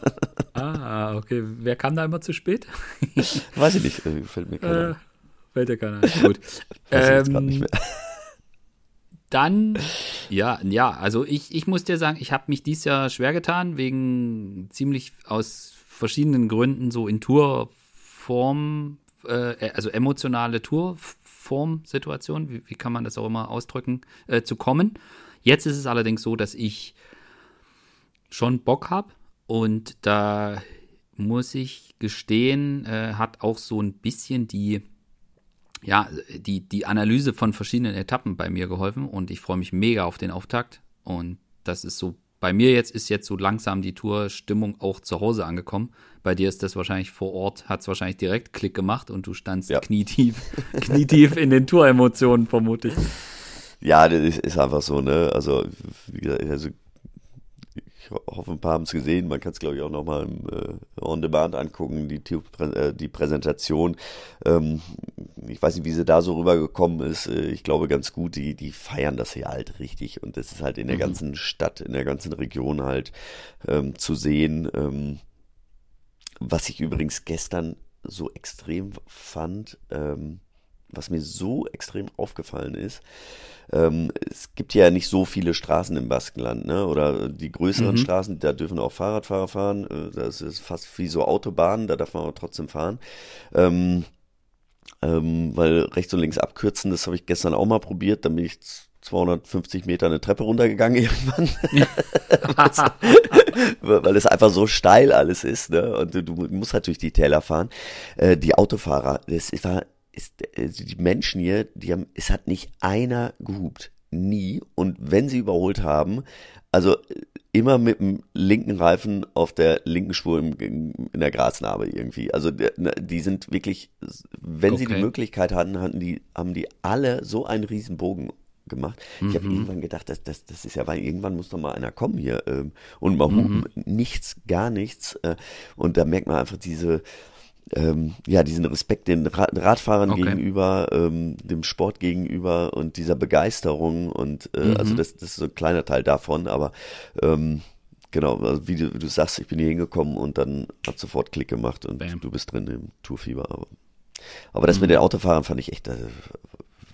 ah, okay. Wer kam da immer zu spät? Weiß ich nicht, fällt mir keiner äh, Fällt dir keiner ein. Gut. Weiß ähm, nicht mehr. Dann, ja, ja, also ich, ich muss dir sagen, ich habe mich dieses Jahr schwer getan, wegen ziemlich aus verschiedenen Gründen so in Tourform, äh, also emotionale Tourform Formsituation, wie, wie kann man das auch immer ausdrücken, äh, zu kommen. Jetzt ist es allerdings so, dass ich schon Bock habe und da muss ich gestehen, äh, hat auch so ein bisschen die, ja, die, die Analyse von verschiedenen Etappen bei mir geholfen und ich freue mich mega auf den Auftakt und das ist so bei mir jetzt ist jetzt so langsam die Tour-Stimmung auch zu Hause angekommen. Bei dir ist das wahrscheinlich vor Ort, hat es wahrscheinlich direkt Klick gemacht und du standst ja. knietief, knietief in den Tour-Emotionen, vermutlich. Ja, das ist, ist einfach so, ne? Also, wie gesagt, also ich hoffe, ein paar haben es gesehen. Man kann es, glaube ich, auch nochmal im äh, On Demand angucken, die, äh, die Präsentation. Ähm, ich weiß nicht, wie sie da so rübergekommen ist. Äh, ich glaube ganz gut, die, die feiern das hier halt richtig. Und das ist halt in der mhm. ganzen Stadt, in der ganzen Region halt ähm, zu sehen. Ähm, was ich übrigens gestern so extrem fand, ähm, was mir so extrem aufgefallen ist, ähm, es gibt ja nicht so viele Straßen im Baskenland, ne? Oder die größeren mhm. Straßen, da dürfen auch Fahrradfahrer fahren. Äh, das ist fast wie so Autobahnen, da darf man aber trotzdem fahren. Ähm, ähm, weil rechts und links abkürzen, das habe ich gestern auch mal probiert, dann bin ich 250 Meter eine Treppe runtergegangen irgendwann. weil es einfach so steil alles ist, ne? Und du, du musst halt durch die Täler fahren. Äh, die Autofahrer, das war ist, also die Menschen hier, die haben, es hat nicht einer gehupt. Nie. Und wenn sie überholt haben, also immer mit dem linken Reifen auf der linken Spur im, in der Grasnarbe irgendwie. Also die sind wirklich, wenn okay. sie die Möglichkeit hatten, hatten die, haben die alle so einen riesen Bogen gemacht. Mhm. Ich habe irgendwann gedacht, das, das, das ist ja, weil irgendwann muss doch mal einer kommen hier ähm, und mal hupen. Mhm. Nichts, gar nichts. Äh, und da merkt man einfach diese, ähm, ja, diesen Respekt den Radfahrern okay. gegenüber, ähm, dem Sport gegenüber und dieser Begeisterung und äh, mhm. also das, das ist so ein kleiner Teil davon, aber ähm, genau, also wie, du, wie du sagst, ich bin hier hingekommen und dann hat sofort Klick gemacht und Bam. du bist drin im Tourfieber. Aber, aber das mhm. mit den Autofahrern fand ich echt äh,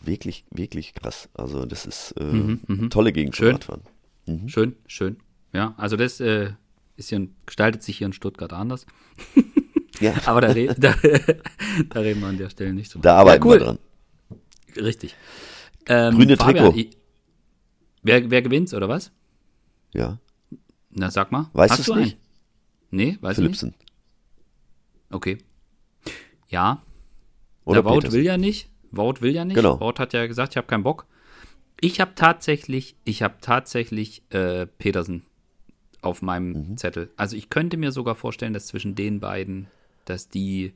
wirklich, wirklich krass. Also das ist äh, mhm, mhm. tolle Gegend schön. Radfahren. Mhm. Schön, schön. Ja, also das äh, ist hier, gestaltet sich hier in Stuttgart anders. Ja. Aber da, re da, da, reden wir an der Stelle nicht so. Da arbeiten ja, cool. wir dran. Richtig. Ähm, Grüne Fabian, Trikot. wer, wer gewinnt, oder was? Ja. Na, sag mal. Weißt du es nicht? Einen? Nee, weiß Philipsen. ich nicht. Okay. Ja. Oder Der Wout will ja nicht. Wout will ja nicht. Genau. Wout hat ja gesagt, ich habe keinen Bock. Ich habe tatsächlich, ich habe tatsächlich äh, Petersen auf meinem mhm. Zettel. Also ich könnte mir sogar vorstellen, dass zwischen den beiden dass die,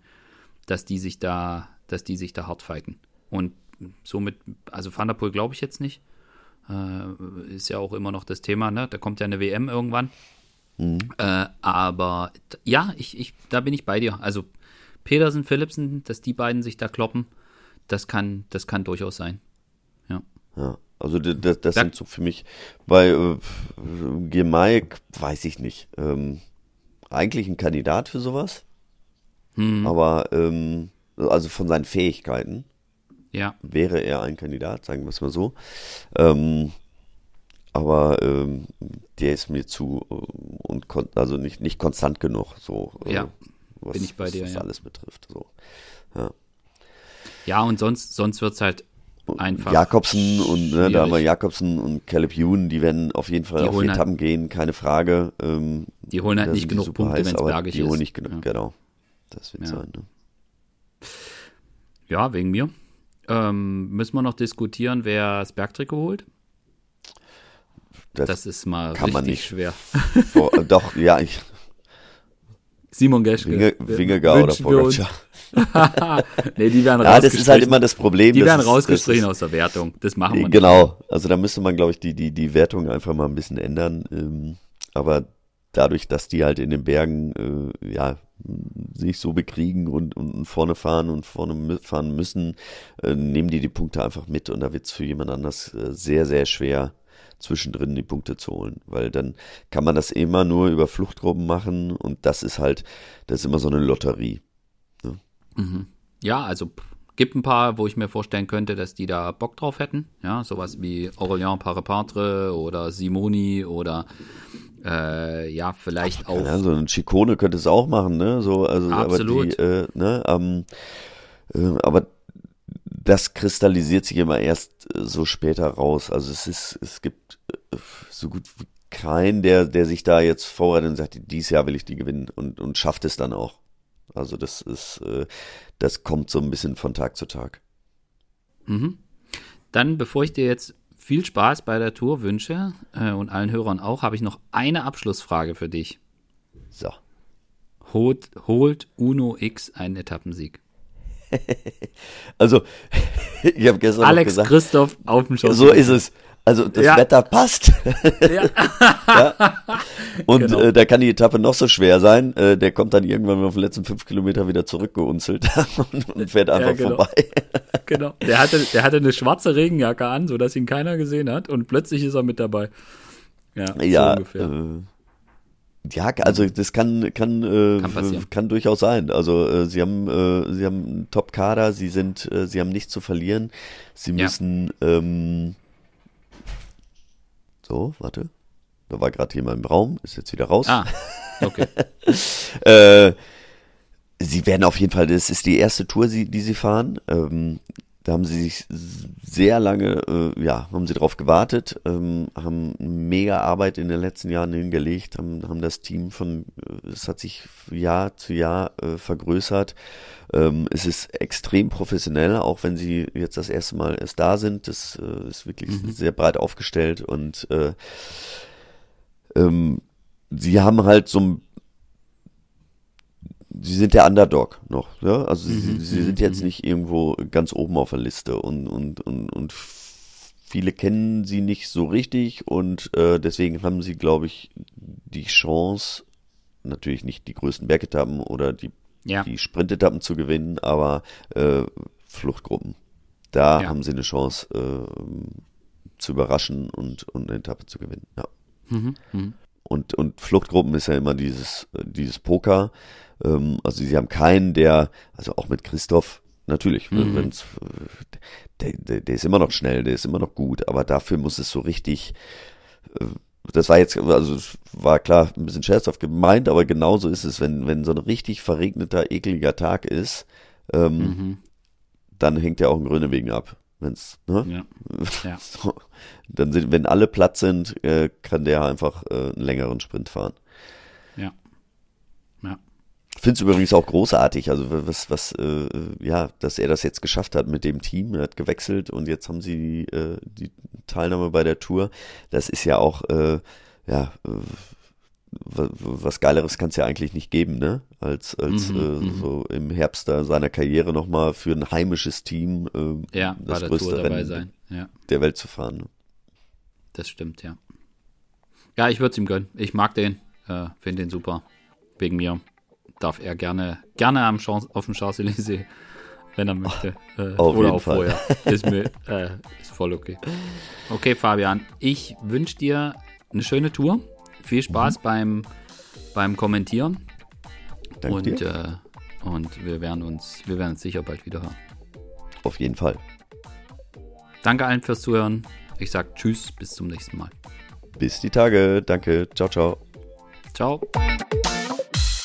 dass die sich da, dass die sich da hart fighten. Und somit, also Van der Poel glaube ich jetzt nicht. Äh, ist ja auch immer noch das Thema, ne? Da kommt ja eine WM irgendwann. Mhm. Äh, aber ja, ich, ich, da bin ich bei dir. Also Pedersen, Philipsen, dass die beiden sich da kloppen, das kann, das kann durchaus sein. Ja. Ja. Also das, das sind so für mich bei äh, Gemaik weiß ich nicht. Ähm, eigentlich ein Kandidat für sowas. Hm. Aber ähm, also von seinen Fähigkeiten ja. wäre er ein Kandidat, sagen wir es mal so. Ähm, aber ähm, der ist mir zu äh, und also nicht, nicht konstant genug, so äh, ja, was, bin ich bei dir, was das ja. alles betrifft. So. Ja. ja, und sonst, sonst wird es halt einfach. Jakobsen und ne, da haben wir Jakobsen und Caleb Ewan, die werden auf jeden Fall die auf Etappen halt, gehen, keine Frage. Ähm, die holen halt nicht genug Punkte, wenn es bergig die ist. Die holen nicht genug, ja. genau. Das wird ja. sein, ne? Ja, wegen mir. Ähm, müssen wir noch diskutieren, wer das Bergtrikot holt? Das, das ist mal kann richtig man nicht. schwer. Boah, doch, ja, ich. Simon Geschke. Winge, Wingegar oder Pogacar. nee, die werden ja, das ist halt immer das Problem. Die werden ist, rausgestrichen aus der Wertung. Das machen wir Genau. Nicht. Also da müsste man, glaube ich, die, die, die Wertung einfach mal ein bisschen ändern. Ähm, aber dadurch, dass die halt in den Bergen äh, ja sich so bekriegen und, und vorne fahren und vorne fahren müssen, äh, nehmen die die Punkte einfach mit und da wird es für jemand anders äh, sehr, sehr schwer, zwischendrin die Punkte zu holen, weil dann kann man das immer nur über Fluchtgruppen machen und das ist halt, das ist immer so eine Lotterie. Ne? Mhm. Ja, also gibt ein paar, wo ich mir vorstellen könnte, dass die da Bock drauf hätten, ja, sowas wie Aurélien Parepatre oder Simoni oder äh, ja, vielleicht auch. Ja, so ein Chicone könnte es auch machen, ne? So, also, Absolut. Aber, die, äh, ne? Ähm, äh, aber das kristallisiert sich immer erst äh, so später raus. Also es ist, es gibt äh, so gut wie keinen, der, der sich da jetzt vorhat und sagt, dieses Jahr will ich die gewinnen und, und schafft es dann auch. Also das ist, äh, das kommt so ein bisschen von Tag zu Tag. Mhm. Dann, bevor ich dir jetzt viel Spaß bei der Tour wünsche äh, und allen Hörern auch, habe ich noch eine Abschlussfrage für dich. So. Holt, holt Uno X einen Etappensieg? also, ich habe gestern Alex gesagt, Christoph auf dem Schoß. so ist es. Also das Ja. Wetter passt. Ja. ja. Und Genau. äh, da kann die Etappe noch so schwer sein. Äh, der kommt dann irgendwann auf den letzten fünf Kilometer wieder zurückgeunzelt und, und fährt einfach genau. vorbei. genau. Der hatte, der hatte eine schwarze Regenjacke an, sodass ihn keiner gesehen hat und plötzlich ist er mit dabei. Ja, so ja, ungefähr. äh, ja, also das kann kann äh, Kann kann durchaus sein. Also äh, sie haben äh, sie haben einen Top-Kader, sie sind äh, sie haben nichts zu verlieren. Sie Ja. müssen ähm, so, warte. Da war gerade jemand im Raum, ist jetzt wieder raus. Ah, okay. Äh, sie werden auf jeden Fall, das ist die erste Tour, sie- die sie fahren. Ähm, da haben sie sich sehr lange, äh, ja, haben sie drauf gewartet, ähm, haben mega Arbeit in den letzten Jahren hingelegt, haben, haben das Team von, äh, es hat sich Jahr zu Jahr äh, vergrößert. Ähm, es ist extrem professionell, auch wenn sie jetzt das erste Mal erst da sind. Das äh, ist wirklich sehr breit aufgestellt und äh, ähm, sie haben halt so ein sie sind der Underdog noch, ja? Also sie, sie sind jetzt nicht irgendwo ganz oben auf der Liste und und und und viele kennen sie nicht so richtig und äh, deswegen haben sie, glaube ich, die Chance, natürlich nicht die größten Bergetappen oder die Ja. die Sprintetappen zu gewinnen, aber äh, Fluchtgruppen. Da Ja. haben sie eine Chance äh, zu überraschen und, und eine Etappe zu gewinnen. Ja. Mhm. Mhm. Und, und Fluchtgruppen ist ja immer dieses, äh, dieses Poker. Ähm, also sie haben keinen, der, also auch mit Christoph, natürlich, Mhm. wenn's, der, der, der ist immer noch schnell, der ist immer noch gut, aber dafür muss es so richtig, äh, das war jetzt, also es war klar ein bisschen scherzhaft gemeint, aber genauso ist es, wenn, wenn so ein richtig verregneter, ekliger Tag ist, ähm, Mhm. dann hängt ja auch ein Grönewegen ab. Wenn's, ne? Ja. Ja. So, dann sind, wenn alle platt sind, äh, kann der einfach äh, einen längeren Sprint fahren. Finde es übrigens auch großartig, also was, was, äh, ja, dass er das jetzt geschafft hat mit dem Team. Er hat gewechselt und jetzt haben sie die, äh, die Teilnahme bei der Tour. Das ist ja auch, äh, ja, wa- was Geileres kann es ja eigentlich nicht geben, ne? Als, als Mhm, äh, mhm. so im Herbst da seiner Karriere nochmal für ein heimisches Team äh, Ja, bei das der größte Tour dabei Rennen sein. Ja, der Welt zu fahren. Ne? das stimmt, ja. Ja, ich würde es ihm gönnen. Ich mag den, äh, finde den super. Wegen mir darf er gerne, gerne am Champs, auf dem Champs-Élysées, wenn er möchte. Äh, Auf oder auch Fall. vorher. Ist mir, äh, ist voll okay. Okay, Fabian, ich wünsche dir eine schöne Tour. Viel Spaß beim, beim Kommentieren. Danke und, dir. äh, und wir werden uns, wir werden uns sicher bald wieder hören. Auf jeden Fall. Danke allen fürs Zuhören. Ich sage Tschüss, bis zum nächsten Mal. Bis die Tage. Danke. Ciao, ciao. Ciao.